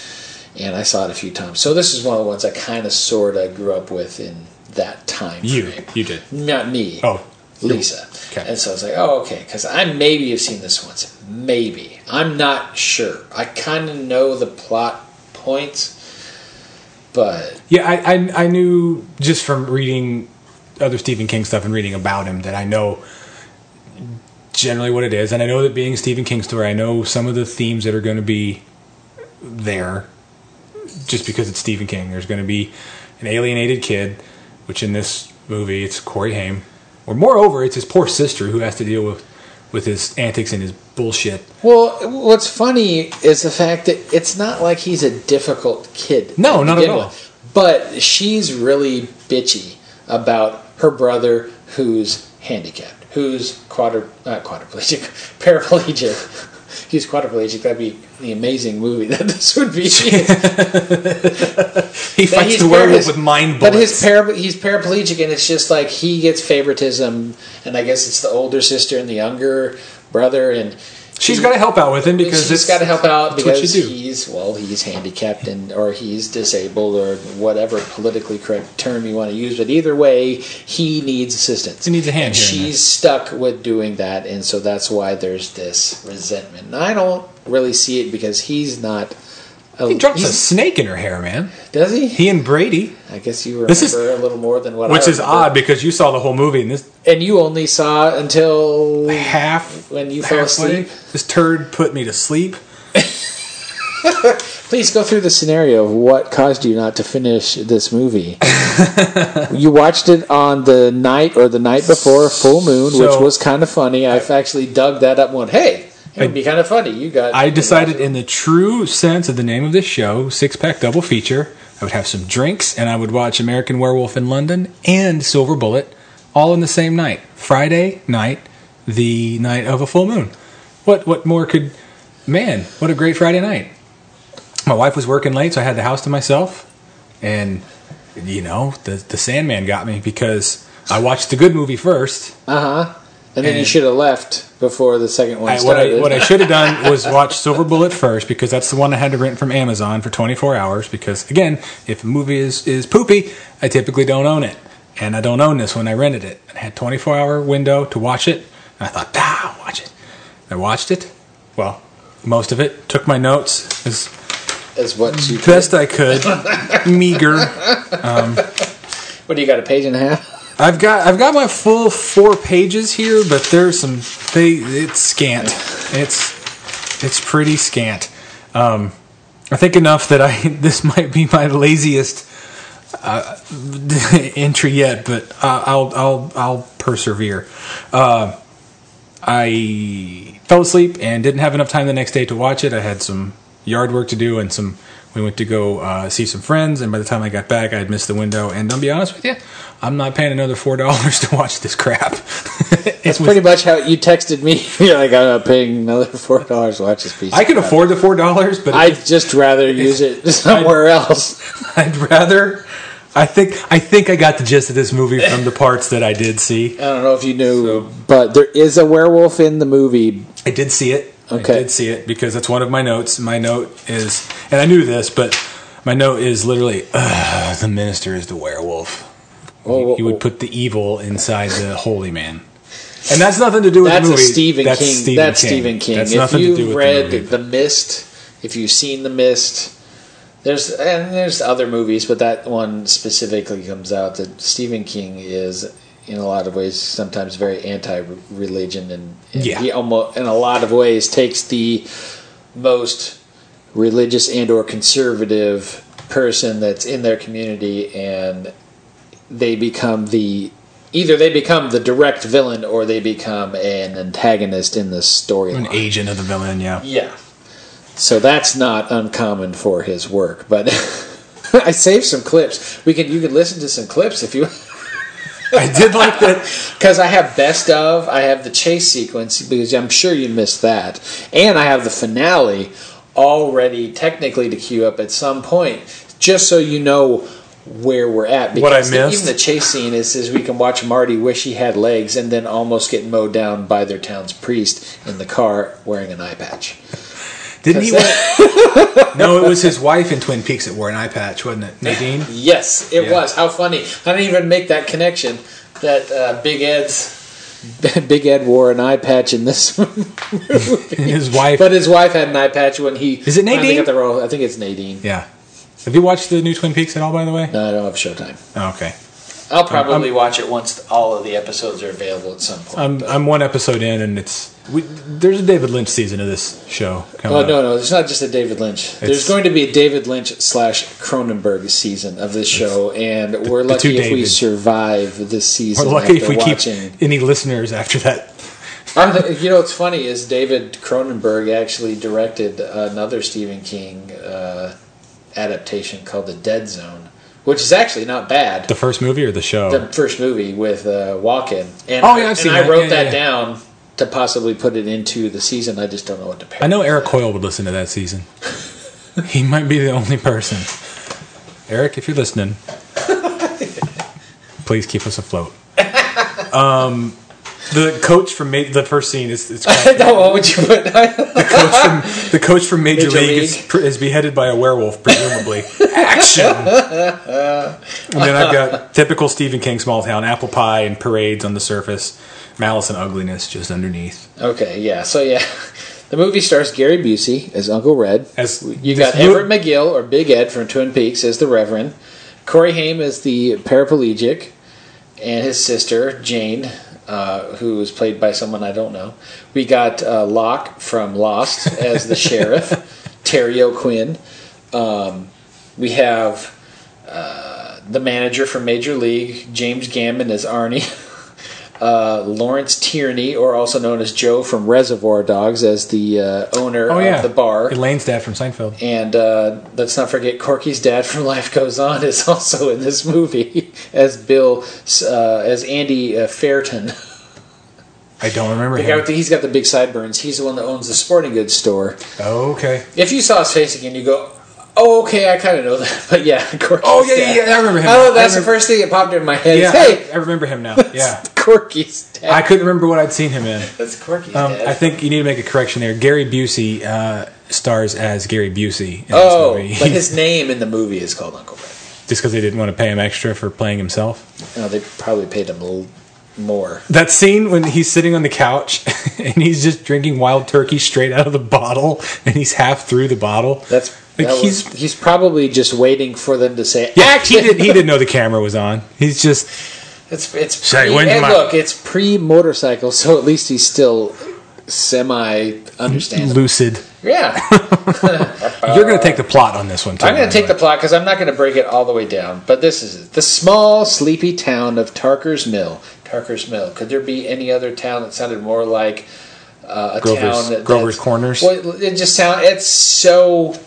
and I saw it a few times. So this is one of the ones I kind of sort of grew up with in that time You, frame. you did. Not me. Oh, Lisa. Okay. And so I was like, oh, okay, because I maybe have seen this once. Maybe. I'm not sure. I kind of know the plot points, but Yeah, I, I I knew just from reading other Stephen King stuff and reading about him that I know generally what it is, and I know that being a Stephen King story, I know some of the themes that are going to be there, just because it's Stephen King. There's going to be an alienated kid, which in this movie it's Corey Haim, or moreover, it's his poor sister who has to deal with with his antics and his bullshit. Well, what's funny is the fact that it's not like he's a difficult kid. No, not at all. with. But she's really bitchy about her brother who's handicapped, who's quadru- not quadriplegic, paraplegic. He's quadriplegic. That'd be the amazing movie that this would be. He fights the werewolf with mind But his para- he's paraplegic, and it's just like he gets favoritism, and I guess it's the older sister and the younger brother, and She's got to help out with him because she's got to help out because you do. he's well, he's handicapped and or he's disabled or whatever politically correct term you want to use. But either way, he needs assistance. He needs a hand here she's stuck with doing that, and so that's why there's this resentment. And I don't really see it because he's not. Oh, a, He drops a snake in her hair, man. does he? He and Brady, I guess you remember This is- a little more than what which I is odd because you saw the whole movie and this And you only saw until half when you fell asleep. This turd put me to sleep. Please go through the scenario of what caused you not to finish this movie. you watched it on the night or the night before full moon, which was kind of funny. I've actually dug that up and went, hey, it would be kind of funny. You got. I decided, in the true sense of the name of this show, six pack double feature, I would have some drinks and I would watch American Werewolf in London and Silver Bullet all in the same night. Friday night, the night of a full moon. What what more could man, what a great Friday night. My wife was working late, so I had the house to myself. And you know, the the Sandman got me because I watched the good movie first. Uh huh. And then you should have left before the second one I, what started. I what I should have done was watch Silver Bullet first because that's the one I had to rent from Amazon for 24 hours. Because again, if a movie is is poopy, I typically don't own it, and I don't own this when I rented it. I had 24 hour window to watch it, and I thought, ah, I'll watch it. I watched it. Well, most of it. Took my notes as Is what you. best I could, meager. What do you got? A page and a half. I've got I've got my full four pages here, but there's some they it's scant. It's it's pretty scant. Um, I think enough that I this might be my laziest uh, entry yet, but I'll I'll I'll persevere. Uh, I fell asleep and didn't have enough time the next day to watch it. I had some yard work to do and some We went to go uh, see some friends, and by the time I got back, I had missed the window. And I'll be honest with you, I'm not paying another four dollars to watch this crap. That's pretty much how you texted me. You're like, I'm not paying another four dollars to watch this piece. I can crap." afford the four dollars, but I'd just rather use it somewhere else. I'd rather. I think I think I got the gist of this movie from the parts that I did see. I don't know if you knew, but there is a werewolf in the movie. I did see it. Okay. I did see it because that's one of my notes. My note is, and I knew this, but my note is literally, the minister is the werewolf. Oh, he oh, would oh. put the evil inside the holy man. And that's nothing to do with That's the movie. Stephen that's King. Stephen King. that's King. Stephen King. That's if nothing to do you've with read the the. Mist, if you've seen The Mist, there's and there's other movies, but that one specifically comes out that Stephen King is in a lot of ways sometimes very anti-religion and, and Yeah. he almost in a lot of ways takes the most religious and or conservative person that's in their community and they become the either they become the direct villain or they become an antagonist in the storyline. An agent of the villain, yeah. Yeah. So that's not uncommon for his work, but I saved some clips. We can you can listen to some clips if you I did like that. because I have best of, I have the chase sequence because I'm sure you missed that, and I have the finale already technically to queue up at some point, just so you know where we're at. What I Because the- missed? even the chase scene is, is we can watch Marty wish he had legs and then almost get mowed down by their town's priest in the car wearing an eye patch. Didn't he? no, it was his wife in Twin Peaks that wore an eye patch, wasn't it? Nadine? Yes, it Yeah. was. How funny! I didn't even make that connection. That uh, Big Ed's Big Ed wore an eye patch in this his wife. But his wife had an eye patch when he. Is it Nadine? got the role. I think it's Nadine. yeah. Have you watched the new Twin Peaks at all, by the way? No, I don't have Showtime. Oh, okay. I'll probably watch it once all of the episodes are available at some point. I'm I'm one episode in, and it's we, there's a David Lynch season of this show coming Oh no, no! It's not just a David Lynch. There's going to be a David Lynch slash Cronenberg season of this show, and we're lucky if we survive this season. We're lucky if we watching. keep any listeners after that. You know what's funny is David Cronenberg actually directed another Stephen King uh, adaptation called The Dead Zone, which is actually not bad. The first movie or the show? the first movie with uh, Walken. And, Oh, yeah, I've and seen I that. wrote Yeah, that yeah. down to possibly put it into the season. I just don't know what to pair. I know Eric Coyle would listen to that season. he might be the only person. Eric, if you're listening, please keep us afloat. Um, the coach from Ma- the first scene is it's called- no, what would you put? the coach from the coach from Major, Major League, Is, League. pr- is beheaded by a werewolf, presumably. Action. and then I've got typical Stephen King small town apple pie and parades on the surface, malice and ugliness just underneath. okay, yeah. So yeah, the movie stars Gary Busey as Uncle Red. As You got Everett McGill or Big Ed from Twin Peaks as the Reverend. Corey Haim as the paraplegic, and his sister Jane, uh, who is played by someone I don't know. We got uh, Locke from Lost as the sheriff, Terry O'Quinn. Um, we have uh, the manager from Major League, James Gammon as Arnie. Uh, Lawrence Tierney, or also known as Joe from Reservoir Dogs, as the uh, owner Oh yeah, of the bar. Elaine's dad from Seinfeld. And uh, let's not forget Corky's dad from Life Goes On is also in this movie as Bill, uh, as Andy uh, Fairton. I don't remember The him. he's got the big sideburns. He's the one that owns the sporting goods store. Oh, okay. If you saw his face again, you go, "Oh, okay, I kind of know that." But yeah, Corky's Oh yeah, dad. yeah, yeah, I remember him. Oh, that's the first thing that popped in my head. Yeah, hey, I, I remember him now. Yeah, Corky's dad. I couldn't remember what I'd seen him in. that's Corky's Um, dad. I think you need to make a correction there. Gary Busey uh, stars as Gary Busey in oh, this movie. but his name in the movie is called Uncle Red. just because they didn't want to pay him extra for playing himself. No, they probably paid him a little more. That scene when he's sitting on the couch and he's just drinking wild turkey straight out of the bottle, and he's half through the bottle. That's Like, that he's- was- he's probably just waiting for them to say Yeah, action. he did. He didn't know the camera was on. He's just It's it's Say, pre, and my- look, it's pre motorcycle, so at least he's still semi understandable. lucid. Yeah, You're going to take the plot on this one. Too, I'm going to take the plot because I'm not going to break it all the way down. But this is it. the small, sleepy town of Tarker's Mill. Tarker's Mill. Could there be any other town that sounded more like uh, a Grover's- town that Grover's Corners? Well, it just sound. It's so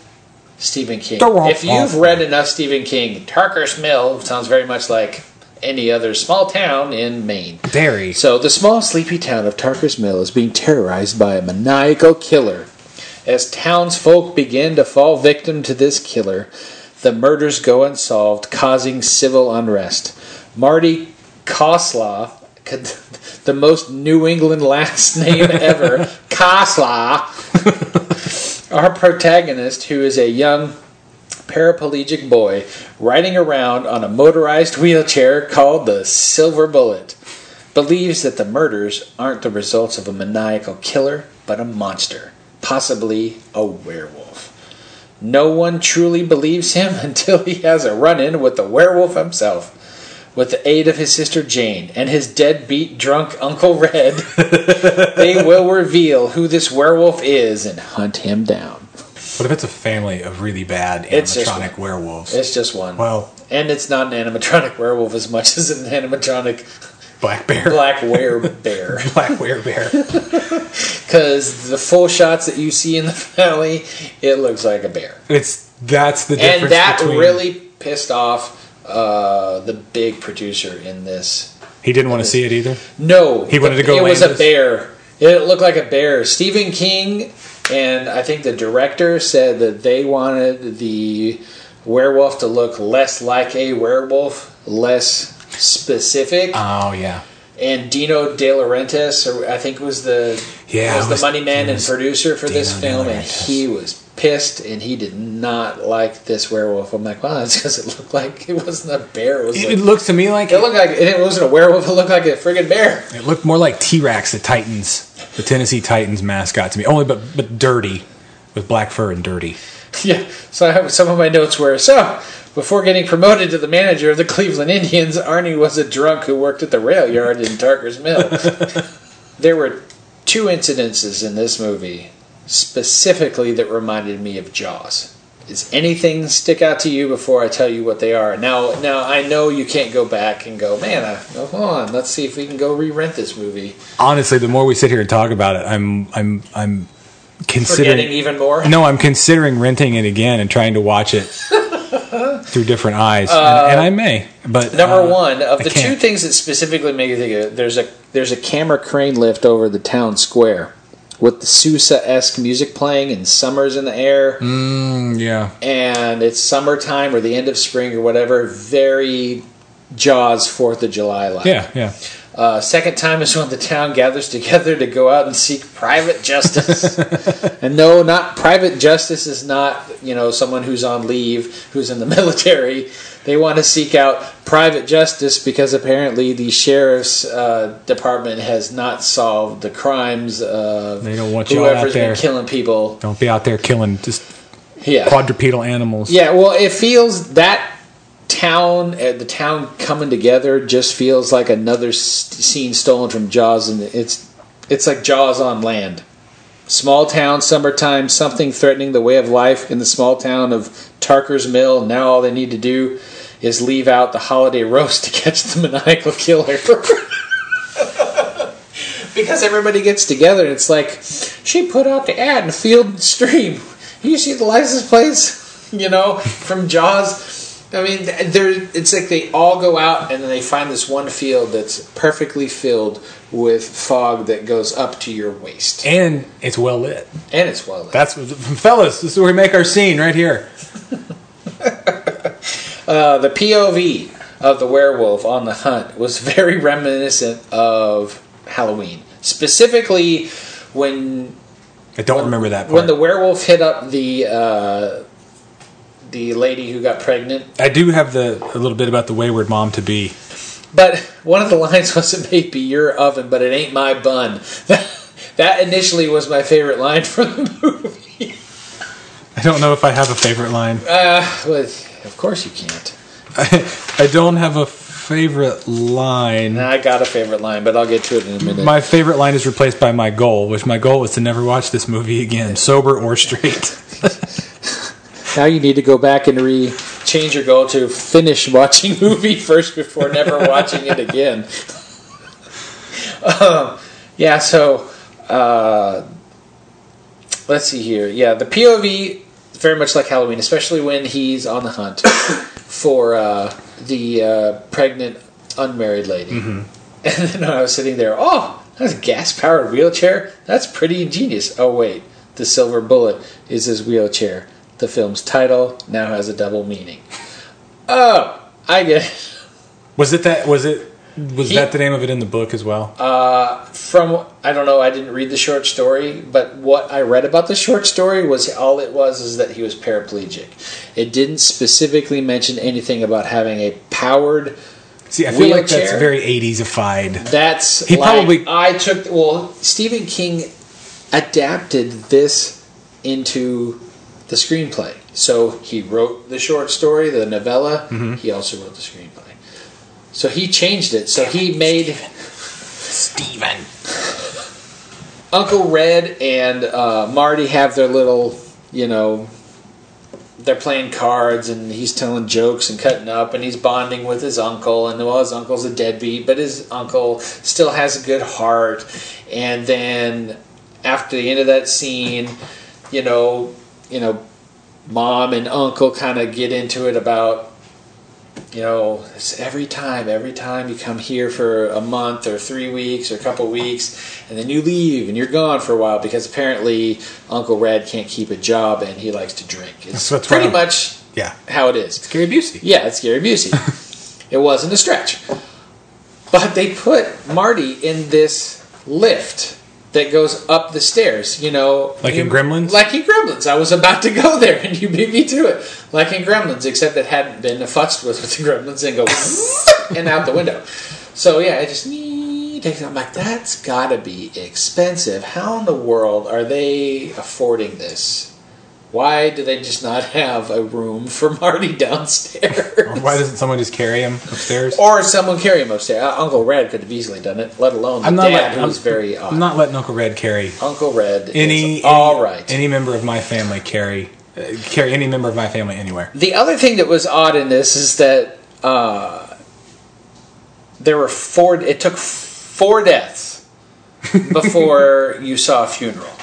Stephen King. If you've read enough Stephen King, Tarker's Mill sounds very much like any other small town in Maine. Very. So, the small, sleepy town of Tarker's Mill is being terrorized by a maniacal killer. As townsfolk begin to fall victim to this killer, the murders go unsolved, causing civil unrest. Marty Coslaw, the most New England last name ever, Coslaw, our protagonist, who is a young paraplegic boy riding around on a motorized wheelchair called the Silver Bullet, believes that the murders aren't the results of a maniacal killer, but a monster, possibly a werewolf. No one truly believes him until he has a run in with the werewolf himself. With the aid of his sister Jane and his deadbeat drunk Uncle Red, they will reveal who this werewolf is and hunt him down. What if it's a family of really bad It's animatronic werewolves? It's just one. well, And it's not an animatronic werewolf as much as an animatronic black bear, black werebear. black werebear. Because the full shots that you see in the valley, it looks like a bear. It's that's the difference And that between. really pissed off uh, the big producer in this. he didn't want to see it either. No, He wanted to go It was a bear. It looked like a bear. Stephen King and I think the director said that they wanted the werewolf to look less like a werewolf, less specific. Oh yeah, and Dino De Laurentiis, or I think was the Yeah, was it the money man and producer for this Dino De film, and he was pissed, and he did not like this werewolf. I'm like, wow, that's because it looked like it wasn't a bear. It was it, like, it looks to me like it looked like it wasn't a werewolf. It looked like a friggin' bear. It looked more like T Rex, the Titans, the Tennessee Titans mascot to me. Only but but dirty, with black fur and dirty. Yeah. So I have, some of my notes were so. Before getting promoted to the manager of the Cleveland Indians, Arnie was a drunk who worked at the rail yard in Tarker's Mill. there were two incidences in this movie specifically that reminded me of Jaws. Does anything stick out to you before I tell you what they are? Now, now I know you can't go back and go, man. I, oh, hold on, let's see if we can go re-rent this movie. Honestly, the more we sit here and talk about it, I'm I'm I'm considering. Forgetting even more. No, I'm considering renting it again and trying to watch it through different eyes, and, and I may. But Number uh, one of the two things that specifically make you think of it, there's a there's a camera crane lift over the town square with the Sousa esque music playing and summer's in the air Mm, yeah, and it's summertime or the end of spring or whatever. Very Jaws Fourth of July like. yeah, yeah. Uh, second time is when the town gathers together to go out and seek private justice. and no, not private justice is not you know someone who's on leave who's in the military. They want to seek out private justice because apparently the sheriff's uh, department has not solved the crimes of They don't want you all out whoever's there. been killing people. Don't be out there killing just Yeah, quadrupedal animals. yeah. Well, it feels that town, uh, the town coming together, just feels like another scene stolen from Jaws, and it's it's like Jaws on land. Small town, summertime, something threatening the way of life in the small town of Tarker's Mill. Now all they need to do is leave out the holiday roast to catch the maniacal killer. because everybody gets together and it's like, she put out the ad in Field and Stream. You see the license plates, you know, from Jaws. I mean, there. It's like they all go out and then they find this one field that's perfectly filled with fog that goes up to your waist, and it's well lit. and it's well lit. That's fellas. This is where we make our scene right here. Uh, the POV of the werewolf on the hunt was very reminiscent of Halloween. Specifically, when I don't remember that part. when the werewolf hit up the uh, the lady who got pregnant. I do have the a little bit about the wayward mom to be. But one of the lines was, "It may be your oven, but it ain't my bun." that initially was my favorite line from the movie. I don't know if I have a favorite line. Uh, well, of course you can't. I, I don't have a favorite line. I got a favorite line, but I'll get to it in a minute. My favorite line is replaced by my goal, which my goal is to never watch this movie again, sober or straight. Now you need to go back and re change your goal to finish watching movie first before never watching it again. um, yeah, so uh, let's see here. Yeah, the POV very much like Halloween, especially when he's on the hunt for uh, the uh, pregnant unmarried lady. Mm-hmm. And then I was sitting there, oh, that's a gas powered wheelchair. That's pretty ingenious. Oh wait, the silver bullet is his wheelchair. The film's title now has a double meaning. Oh, I get it. Was it that? Was it? Was He- that the name of it in the book as well? from I don't know, I didn't read the short story, but what I read about the short story was all it was is that he was paraplegic. It didn't specifically mention anything about having a powered. See, I feel like that's very 80s-ified. That's He like, probably- I took well Stephen King adapted this into the screenplay. So he wrote the short story, the novella. Mm-hmm. He also wrote the screenplay. So he changed it. So he made Steven. Uncle Red and uh, Marty have their little, you know, they're playing cards and he's telling jokes and cutting up and he's bonding with his uncle and well his uncle's a deadbeat but his uncle still has a good heart and then after the end of that scene you know you know mom and uncle kind of get into it about you know, it's every time, every time you come here for a month or three weeks or a couple weeks, and then you leave and you're gone for a while because apparently Uncle Red can't keep a job and he likes to drink. It's That's pretty much Yeah. how it is. it is. Gary Busey. Yeah, it's Gary Busey. it wasn't a stretch. But they put Marty in this lift that goes up the stairs, you know. Like in Gremlins? Like in Gremlins. I was about to go there and you beat me to it. Like in Gremlins, except it hadn't been futzed with with the Gremlins and go and out the window. So yeah, it just takes I'm like, that's gotta be expensive. How in the world are they affording this? Why do they just not have a room for Marty downstairs? Why doesn't someone just carry him upstairs? Or someone carry him upstairs. Uh, Uncle Red could have easily done it, let alone the I'm not dad, letting. who I'm, was very odd. I'm not letting Uncle Red carry Uncle Red any. any- right. Any member of my family carry uh, carry any member of my family anywhere. the other thing that was odd in this is that uh, there were four. It took four deaths before you saw a funeral.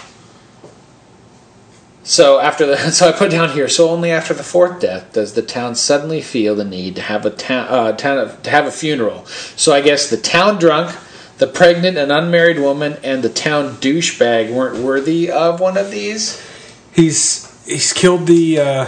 So after the, so I put down here. So only after the fourth death does the town suddenly feel the need to have a town, uh, town to have a funeral. So I guess the town drunk, the pregnant and unmarried woman, and the town douchebag weren't worthy of one of these. He's he's killed the. Uh,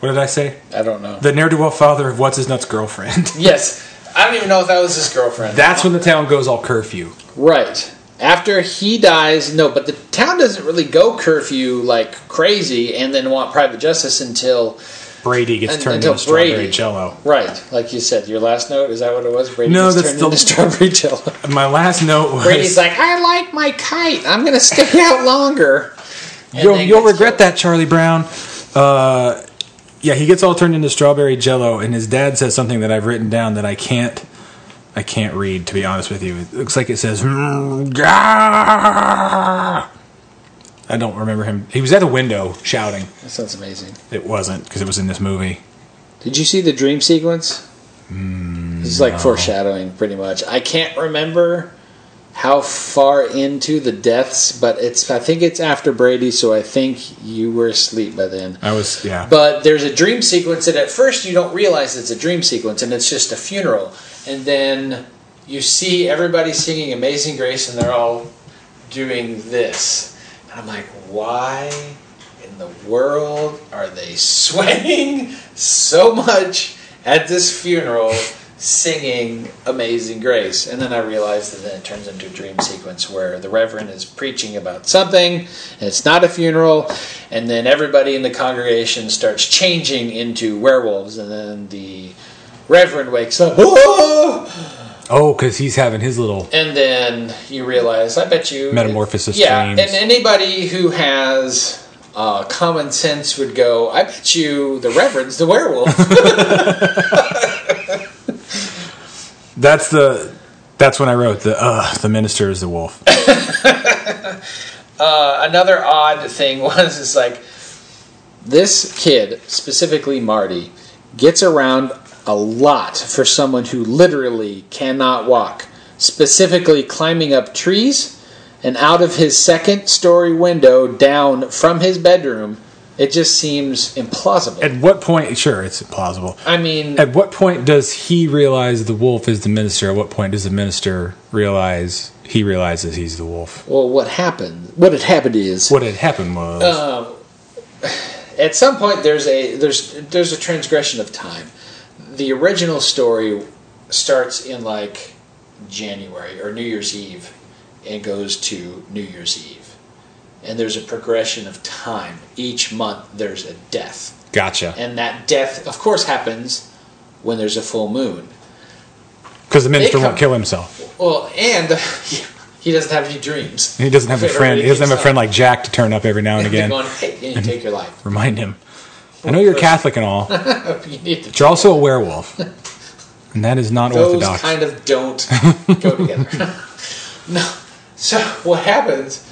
what did I say? I don't know. The ne'er do well father of what's his nuts girlfriend. yes, I don't even know if that was his girlfriend. That's when the town goes all curfew. Right. After he dies, no, but the town doesn't really go curfew like crazy and then want private justice until Brady gets Un- turned until into strawberry Brady. jello. right, like you said. Your last note is that what it was? Brady No, gets that's turned the- into strawberry jello. My last note was Brady's like, I like my kite. I'm gonna stay out longer. And You'll, you'll regret killed. that, Charlie Brown. Uh, yeah, he gets all turned into strawberry jello, and his dad says something that I've written down that I can't, I can't read. To be honest with you, it looks like it says. "Mm. I don't remember him. He was at the window shouting. That sounds amazing. It wasn't because it was in this movie. Did you see the dream sequence? Mm, This is like foreshadowing, pretty much. I can't remember how far into the deaths, but it's. I think it's after Brady, so I think you were asleep by then. I was yeah. But there's a dream sequence that at first you don't realize it's a dream sequence, and it's just a funeral, and then you see everybody singing "Amazing Grace," and they're all doing this, and I'm like, why? In the world are they swaying so much at this funeral singing Amazing Grace? And then I realized that then it turns into a dream sequence where the Reverend is preaching about something, and it's not a funeral, and then everybody in the congregation starts changing into werewolves, and then the Reverend wakes up. "Oh!" because he's having his little. And then you realize, I bet you. Metamorphosis Yeah, dreams. and anybody who has uh, common sense would go, I bet you the Reverend's the werewolf. That's the. That's when I wrote the. Uh, the minister is the wolf. uh, another odd thing was, is like, this kid, specifically Marty, gets around a lot for someone who literally cannot walk. Specifically, climbing up trees and out of his second story window down from his bedroom It just seems implausible. At what point? Sure, it's plausible. I mean, At what point does he realize the wolf is the minister? At what point does the minister realize he realizes he's the wolf? well, what happened? What had happened is What had happened was Um, at some point there's a there's there's a transgression of time. The original story starts in like January or New Year's Eve and goes to New Year's Eve. And there's a progression of time. Each month there's a death. gotcha And that death of course happens when there's a full moon. because the minister won't kill himself. Well, and he doesn't have any dreams. He doesn't have a friend. He doesn't have a friend like Jack to turn up every now and again. going, hey, and you take your life. Remind him. I know you're Catholic and all, you need to but you're also a werewolf, and that is not orthodox. those orthodox. kind of don't go together. no. So what happens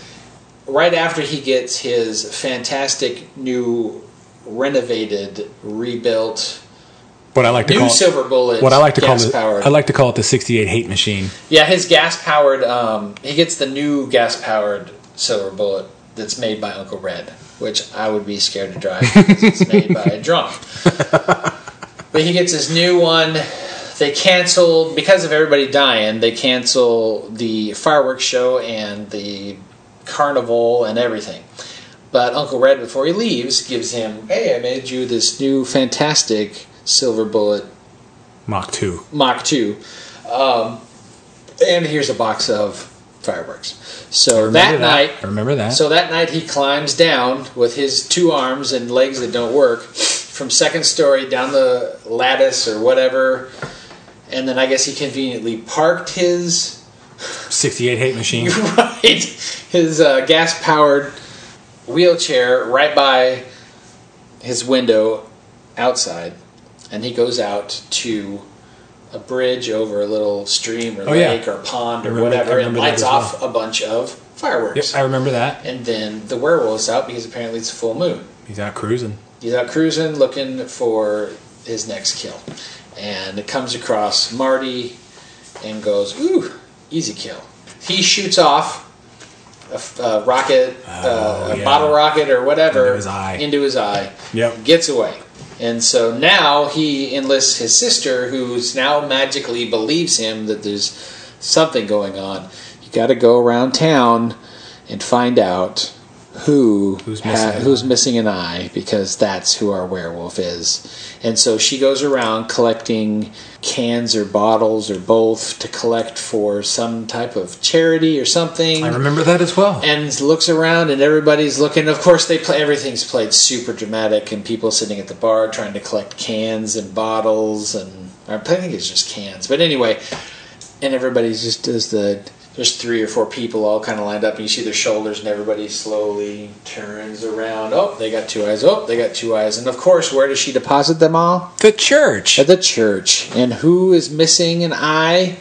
right after he gets his fantastic new renovated, rebuilt what I like to new call silver bullet what I like to call the powered. I like to call it the '68 hate machine. yeah, his gas powered um, he gets the new gas powered silver bullet that's made by Uncle Red, which I would be scared to drive because it's made by a drunk. But he gets his new one. They cancel because of everybody dying. They cancel the fireworks show and the carnival and everything. But Uncle Red, before he leaves, gives him, "Hey, I made you this new fantastic silver bullet Mach two. Mach 2. Um, and here's a box of fireworks. So that, Remember night, I remember that. so that night he climbs down with his two arms and legs that don't work from second story down the lattice or whatever. And then I guess he conveniently parked his '68 hate machine. right his uh, gas powered wheelchair right by his window outside, and he goes out to a bridge over a little stream or Oh, yeah. lake or pond or remember- whatever, and lights off a bunch of fireworks. Yep, I remember that. and then the werewolf's out because apparently it's a full moon. He's out cruising. He's out cruising looking for his next kill. And it comes across Marty and goes, Ooh, easy kill. He shoots off a rocket, uh, a yeah. bottle rocket or whatever Into his eye. into his eye, Yep. gets away. And so now he enlists his sister, who's now magically believes him that there's something going on. You got to go around town and find out who Who's missing an who's eye. missing an eye because that's who our werewolf is. And so she goes around collecting cans or bottles or both to collect for some type of charity or something I remember that as well. and looks around and everybody's looking of course they play everything's played super dramatic and people sitting at the bar trying to collect cans and bottles and I think it's just cans but anyway and everybody's just does the there's three or four people all kind of lined up and you see their shoulders and everybody slowly turns around oh they got two eyes oh they got two eyes and of course where does she deposit them all the church. at the church and who is missing an eye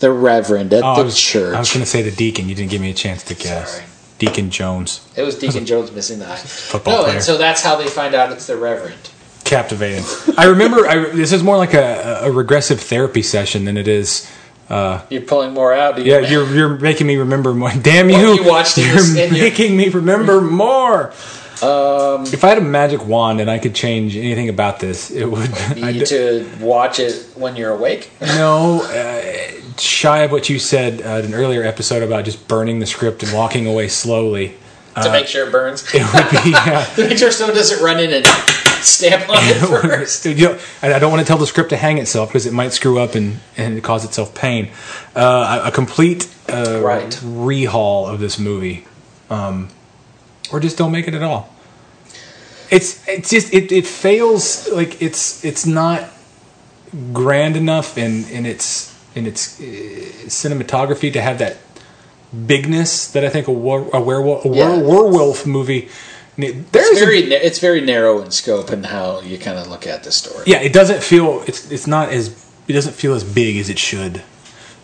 the reverend at Oh, I the was, church I was going to say the deacon. You didn't give me a chance to guess. Sorry. Deacon Jones. It was Deacon Jones missing the eye. Football no, player. and so that's how they find out it's the Reverend. Captivating. I remember. I, this is more like a, a regressive therapy session than it is. You're pulling more out. You? Yeah, you're you're making me remember more. Damn you! You watched You're making me remember more. Um, If I had a magic wand and I could change anything about this, it would. need to watch it when you're awake. no, uh, shy of what you said uh, in an earlier episode about just burning the script and walking away slowly. to make sure it burns. It would be. Uh, to make sure someone doesn't run in and stamp on it first. You know, I I don't want to tell the script to hang itself because it might screw up and, and cause itself pain. Uh, a a complete uh, Right. rehaul of this movie, um, or just don't make it at all. It's it's just it, it fails like it's it's not grand enough in in its in its uh, cinematography to have that bigness that I think a, war, a werewolf a Yeah. werewolf movie. There's It's very, na- it's very narrow in scope and how you kind of look at the story. yeah, it doesn't feel it's it's not as it doesn't feel as big as it should.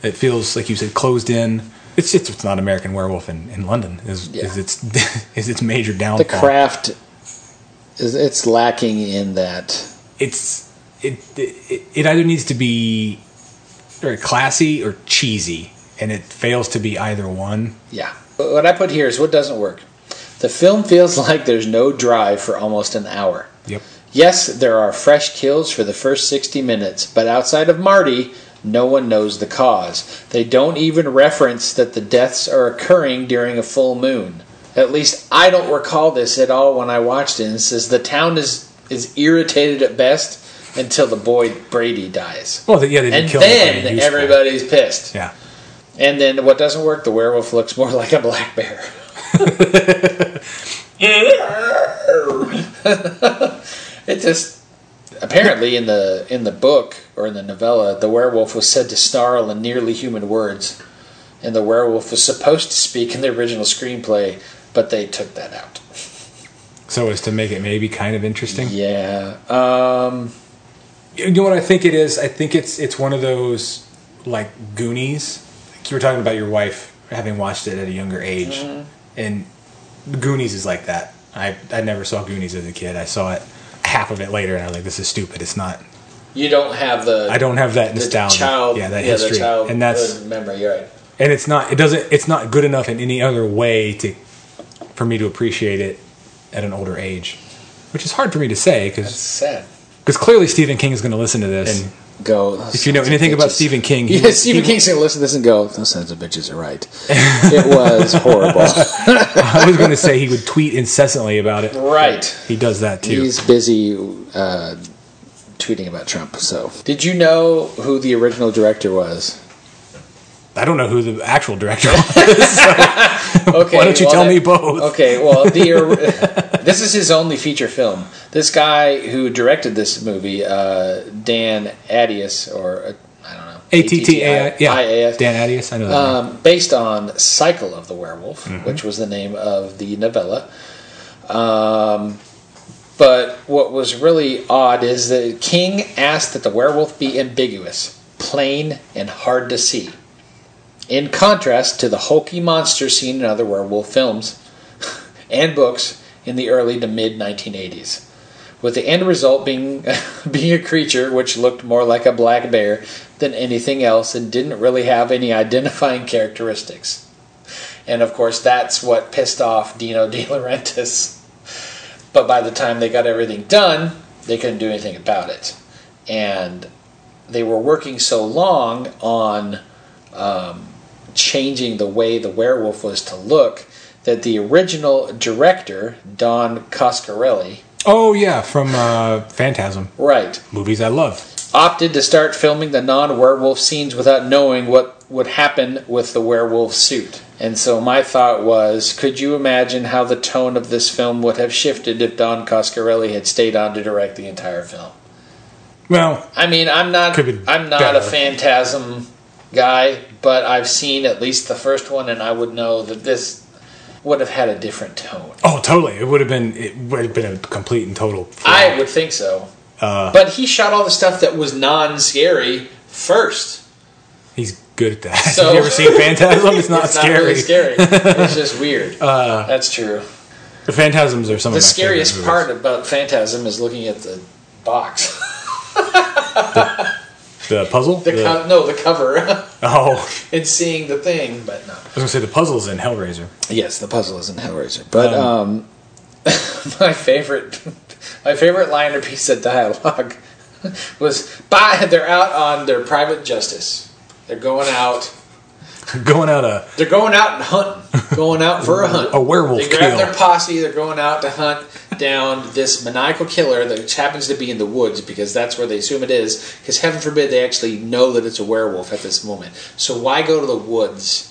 It feels like you said closed in. It's just it's not American Werewolf in, in London is Yeah. is its is its major downfall. The craft is it's lacking in that. It's it, it it either needs to be very classy or cheesy, and it fails to be either one. Yeah. What I put here is what doesn't work. The film feels like there's no drive for almost an hour. Yep. Yes, there are fresh kills for the first 60 minutes, but outside of Marty, no one knows the cause. They don't even reference that the deaths are occurring during a full moon. At least I don't recall this at all when I watched it. It says the town is is irritated at best until the boy Brady dies. Well, yeah, they didn't And kill then everybody's pissed. Yeah. And then what doesn't work, the werewolf looks more like a black bear. it just apparently in the in the book or in the novella, the werewolf was said to snarl in nearly human words, and the werewolf was supposed to speak in the original screenplay, but they took that out. So as to make it maybe kind of interesting. Yeah. Um, You know what I think it is? I think it's it's one of those like Goonies. Like you were talking about your wife having watched it at a younger age, Mm-hmm. and Goonies is like that. I I never saw Goonies as a kid. I saw it half of it later, and I was like, "This is stupid. It's not." you don't have the I don't have that nostalgia. child yeah, that yeah, history, and that's memory. You're right. and it's not. It doesn't. It's not good enough in any other way to for me to appreciate it at an older age, which is hard for me to say It's because sad. because clearly Stephen King is going to listen to this. And Go. if you know anything about Stephen King, yeah, was- Stephen he- King's gonna listen to this and go, "Those sons of bitches are right." it was horrible. I was going to say he would tweet incessantly about it. right. He does that too. He's busy uh, tweeting about Trump. So, did you know who the original director was? I don't know who the actual director was. Okay, Why don't you well, tell me both? Okay, well, the this is his only feature film. This guy who directed this movie, uh, Dan Attias, or uh, I don't know, A T T A I. Yeah. Dan Attias. I know that. um, based on Cycle of the Werewolf, Mm-hmm. which was the name of the novella. Um, but what was really odd is that King asked that the werewolf be ambiguous, plain, and hard to see. In contrast to the hulky monster seen in other werewolf films and books in the early to mid 1980s, with the end result being being a creature which looked more like a black bear than anything else and didn't really have any identifying characteristics. And of course, that's what pissed off Dino De Laurentiis. But by the time they got everything done, they couldn't do anything about it. And they were working so long on um, changing the way the werewolf was to look that the original director, Don Coscarelli, oh yeah, from uh, Phantasm right, movies I love. opted to start filming the non-werewolf scenes without knowing what would happen with the werewolf suit. And so my thought was, could you imagine how the tone of this film would have shifted if Don Coscarelli had stayed on to direct the entire film? Well, I mean, I'm not I'm not better. a phantasm guy, but I've seen at least the first one and I would know that this would have had a different tone. oh totally. It would have been. It would have been a complete and total. I would think so. Uh, But he shot all the stuff that was non-scary first. He's good at that. So- Have you ever seen Phantasm? It's not it's scary. not really scary. It's just weird. Uh, That's true. The Phantasms are some The of my scariest part about Phantasm is looking at the box. movies. The puzzle. The The- co- no, the cover oh, and seeing the thing, but no. I was gonna say the puzzles in Hellraiser. Yes, the puzzle is in Hellraiser. But um, my favorite, my favorite line or piece of dialogue was, "Bye." They're out on their private justice. They're going out. Going out a They're going out and hunting. Going out for a hunt. A werewolf They grab kill. their posse. They're going out to hunt down this maniacal killer that happens to be in the woods because that's where they assume it is. Because heaven forbid they actually know that it's a werewolf at this moment. So why go to the woods?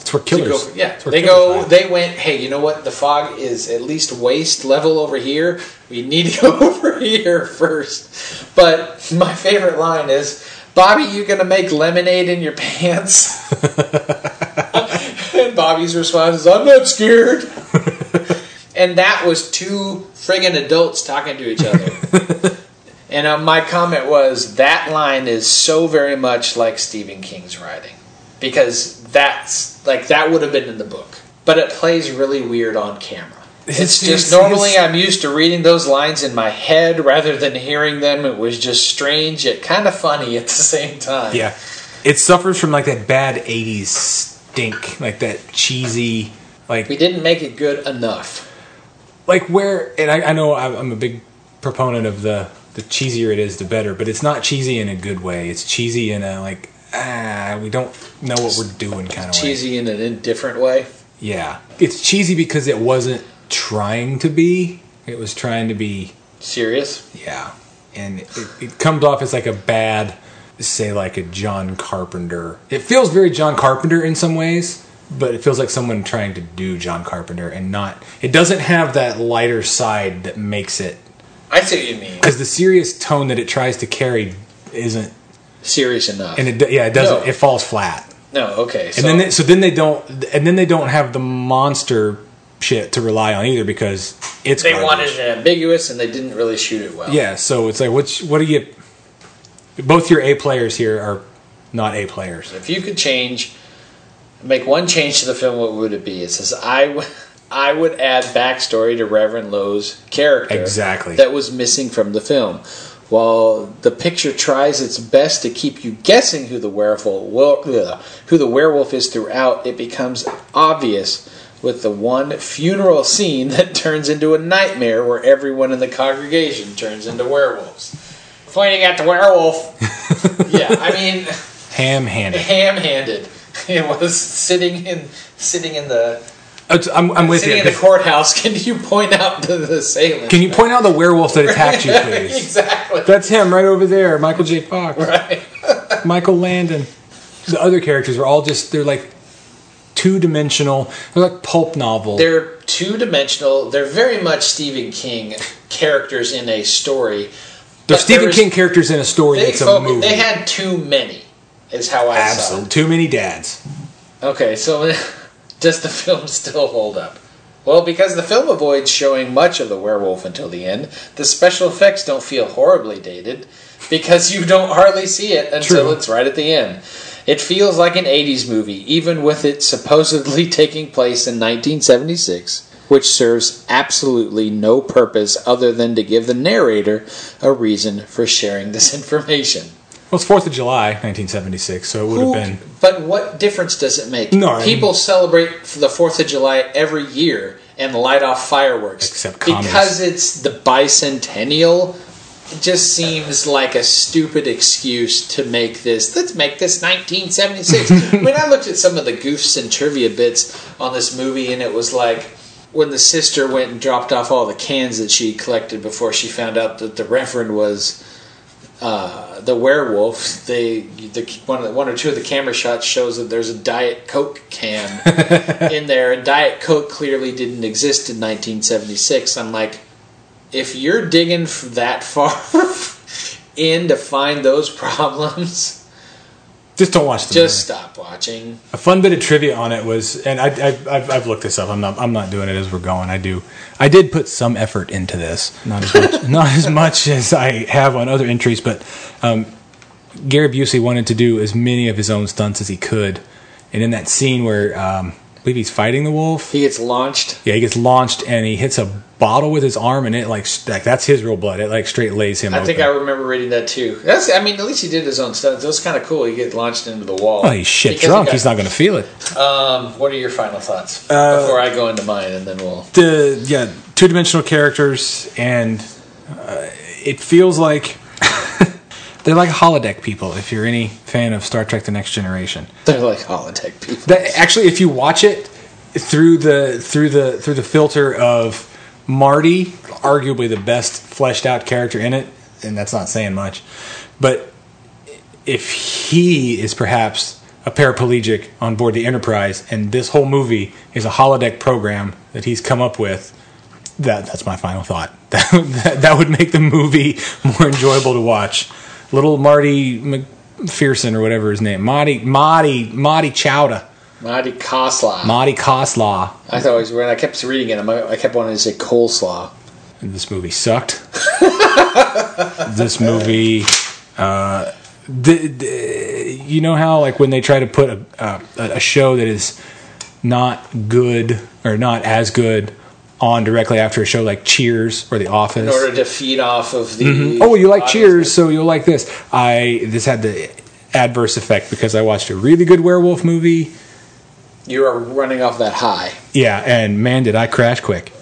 It's where killers. go- yeah, where they killers go. hide. They went. Hey, you know what? The fog is at least waist level over here. We need to go over here first. But my favorite line is, "Bobby, you gonna make lemonade in your pants?" and Bobby's response is, "I'm not scared." and that was two friggin' adults talking to each other. and uh, my comment was that line is so very much like Stephen King's writing because that's like that would have been in the book, but it plays really weird on camera. It's, It's- just normally it's- I'm used to reading those lines in my head rather than hearing them. It was just strange yet kind of funny at the same time. Yeah, it suffers from like that bad '80s stink, like that cheesy, like We didn't make it good enough. like where and I, I know I'm I'm a big proponent of the the cheesier it is the better but it's not cheesy in a good way it's cheesy in a like ah we don't know what we're doing kind of way Cheesy in an indifferent way. yeah it's cheesy because it wasn't trying to be it was trying to be Serious. yeah and it, it comes off as like a bad say like a john carpenter it feels very john carpenter in some ways but it feels like someone trying to do john carpenter and not it doesn't have that lighter side that makes it I see what you mean. because the serious tone that it tries to carry isn't Serious enough. and it yeah it doesn't No. it falls flat no, okay. So, and then they, so then they don't and then they don't have the monster shit to rely on either because it's they garbage. wanted it ambiguous and they didn't really shoot it well. yeah so it's like which what do you both your a players here are not a players If you could change, make one change to the film, what would it be? It says I would. I would add backstory to Reverend Lowe's character Exactly. that was missing from the film. While the picture tries its best to keep you guessing who the werewolf who the werewolf is throughout, it becomes obvious with the one funeral scene that turns into a nightmare where everyone in the congregation turns into werewolves. Pointing at the werewolf. yeah, I mean ham-handed ham-handed. It was sitting in sitting in the It's- I'm, I'm with sitting you in the courthouse. Can you point out to the assailant? can you point out the werewolf that attacked you please exactly. that's him right over there michael j fox right. michael landon the other characters are all just they're like two-dimensional they're like pulp novel They're two-dimensional. They're very much Stephen King characters in a story. they're stephen king characters in a story They, that's a movie they had too many. Is how I absolutely too many dads Okay, so does the film still hold up? Well, because the film avoids showing much of the werewolf until the end, the special effects don't feel horribly dated because you don't hardly see it until True. it's right at the end. It feels like an 80s movie, even with it supposedly taking place in 1976, which serves absolutely no purpose other than to give the narrator a reason for sharing this information. well it's fourth of july 1976 so it would have been But what difference does it make? No, I People mean- celebrate the Fourth of July every year and light off fireworks. Except commies. because it's the bicentennial. It just seems like a stupid excuse to make this. Let's make this 1976. I mean, I looked at some of the goofs and trivia bits on this movie, and it was like when the sister went and dropped off all the cans that she collected before she found out that the Reverend was uh, the werewolf, they the one, one or two of the camera shots shows that there's a Diet Coke can in there, and Diet Coke clearly didn't exist in 1976. I'm like, if you're digging that far in to find those problems, just don't watch the just movie. stop watching. A fun bit of trivia on it was, and I, I, I've, I've looked this up. I'm not, I'm not doing it as we're going. I do, I did put some effort into this, not as much, not as much as I have on other entries. But um, Gary Busey wanted to do as many of his own stunts as he could, and in that scene where um, I believe he's fighting the wolf, He gets launched. yeah, he gets launched and he hits a bottle with his arm, and it like, like that's his real blood. It like straight lays him. I think. I remember reading that too. That's, I mean, at least he did his own stunts. That was kind of cool. He gets launched into the wall. Well, he's shit Because he drunk. got- He's not going to feel it. Um, what are your final thoughts Uh, before I go into mine, and then we'll. the yeah two dimensional characters and uh, it feels like they're like holodeck people if you're any fan of Star Trek: The Next Generation. They're like holodeck people. That actually, if you watch it through the through the through the filter of Marty, arguably the best fleshed out character in it, and that's not saying much, but if he is perhaps a paraplegic on board the Enterprise, and this whole movie is a holodeck program that he's come up with, that that's my final thought. That that, that would make the movie more enjoyable to watch. Little Marty McPherson or whatever his name, Marty Marty Marty Chowda, Marty Kosla. Marty Coslaw. I thought it was when I kept reading it, I I kept wanting to say coleslaw. This movie sucked. this movie, uh, the, the, you know how like when they try to put a, a a show that is not good or not as good on directly after a show like Cheers or The Office. In order to feed off of the. oh, you like audience. Cheers, so you'll like this. I this had the adverse effect because I watched a really good werewolf movie. You are running off that high. Yeah, and man, did I crash quick.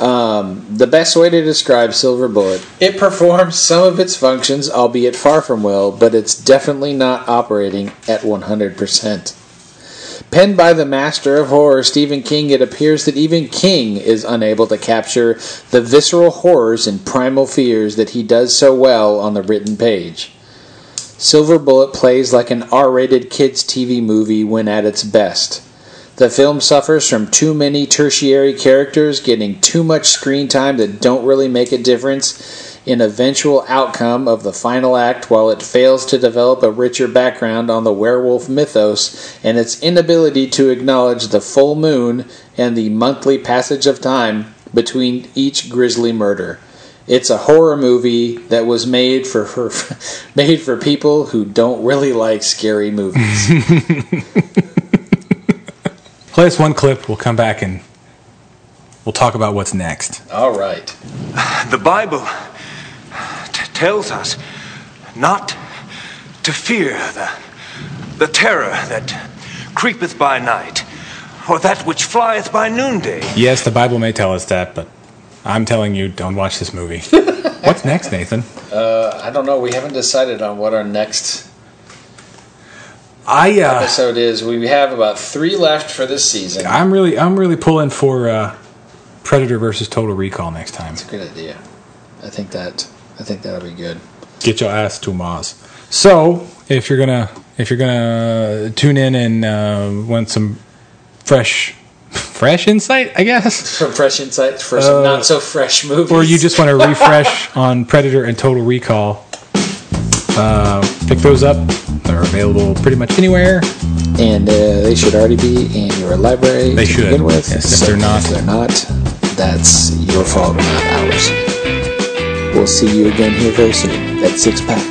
Um, the best way to describe Silver Bullet, it performs some of its functions, albeit far from well, but it's definitely not operating at 100%. Penned by the master of horror Stephen King, it appears that even King is unable to capture the visceral horrors and primal fears that he does so well on the written page. Silver Bullet plays like an R rated kids' TV movie when at its best. The film suffers from too many tertiary characters getting too much screen time that don't really make a difference in eventual outcome of the final act while it fails to develop a richer background on the werewolf mythos and its inability to acknowledge the full moon and the monthly passage of time between each grisly murder. It's a horror movie that was made for, for made for people who don't really like scary movies. Play us one clip. We'll come back and we'll talk about what's next. All right. The Bible t- tells us not to fear the, the terror that creepeth by night, or that which flieth by noonday. Yes, the Bible may tell us that, but I'm telling you, don't watch this movie. what's next, Nathan? Uh, I don't know. We haven't decided on what our next I uh, episode is. We have about three left for this season. I'm really I'm really pulling for uh, Predator versus Total Recall next time. That's a good idea. I think that I think that'll be good. Get your ass to Mars. So if you're gonna if you're gonna tune in and uh, want some fresh fresh insight, I guess, From fresh insights for some Uh, not so fresh movies. or you just want to refresh on Predator and Total Recall, uh, pick those up. They're available pretty much anywhere. and uh, they should already be in your library They to should. begin with. Yes, if they're not- if they're not, that's your fault, not ours. We'll see you again here very soon. at six pack.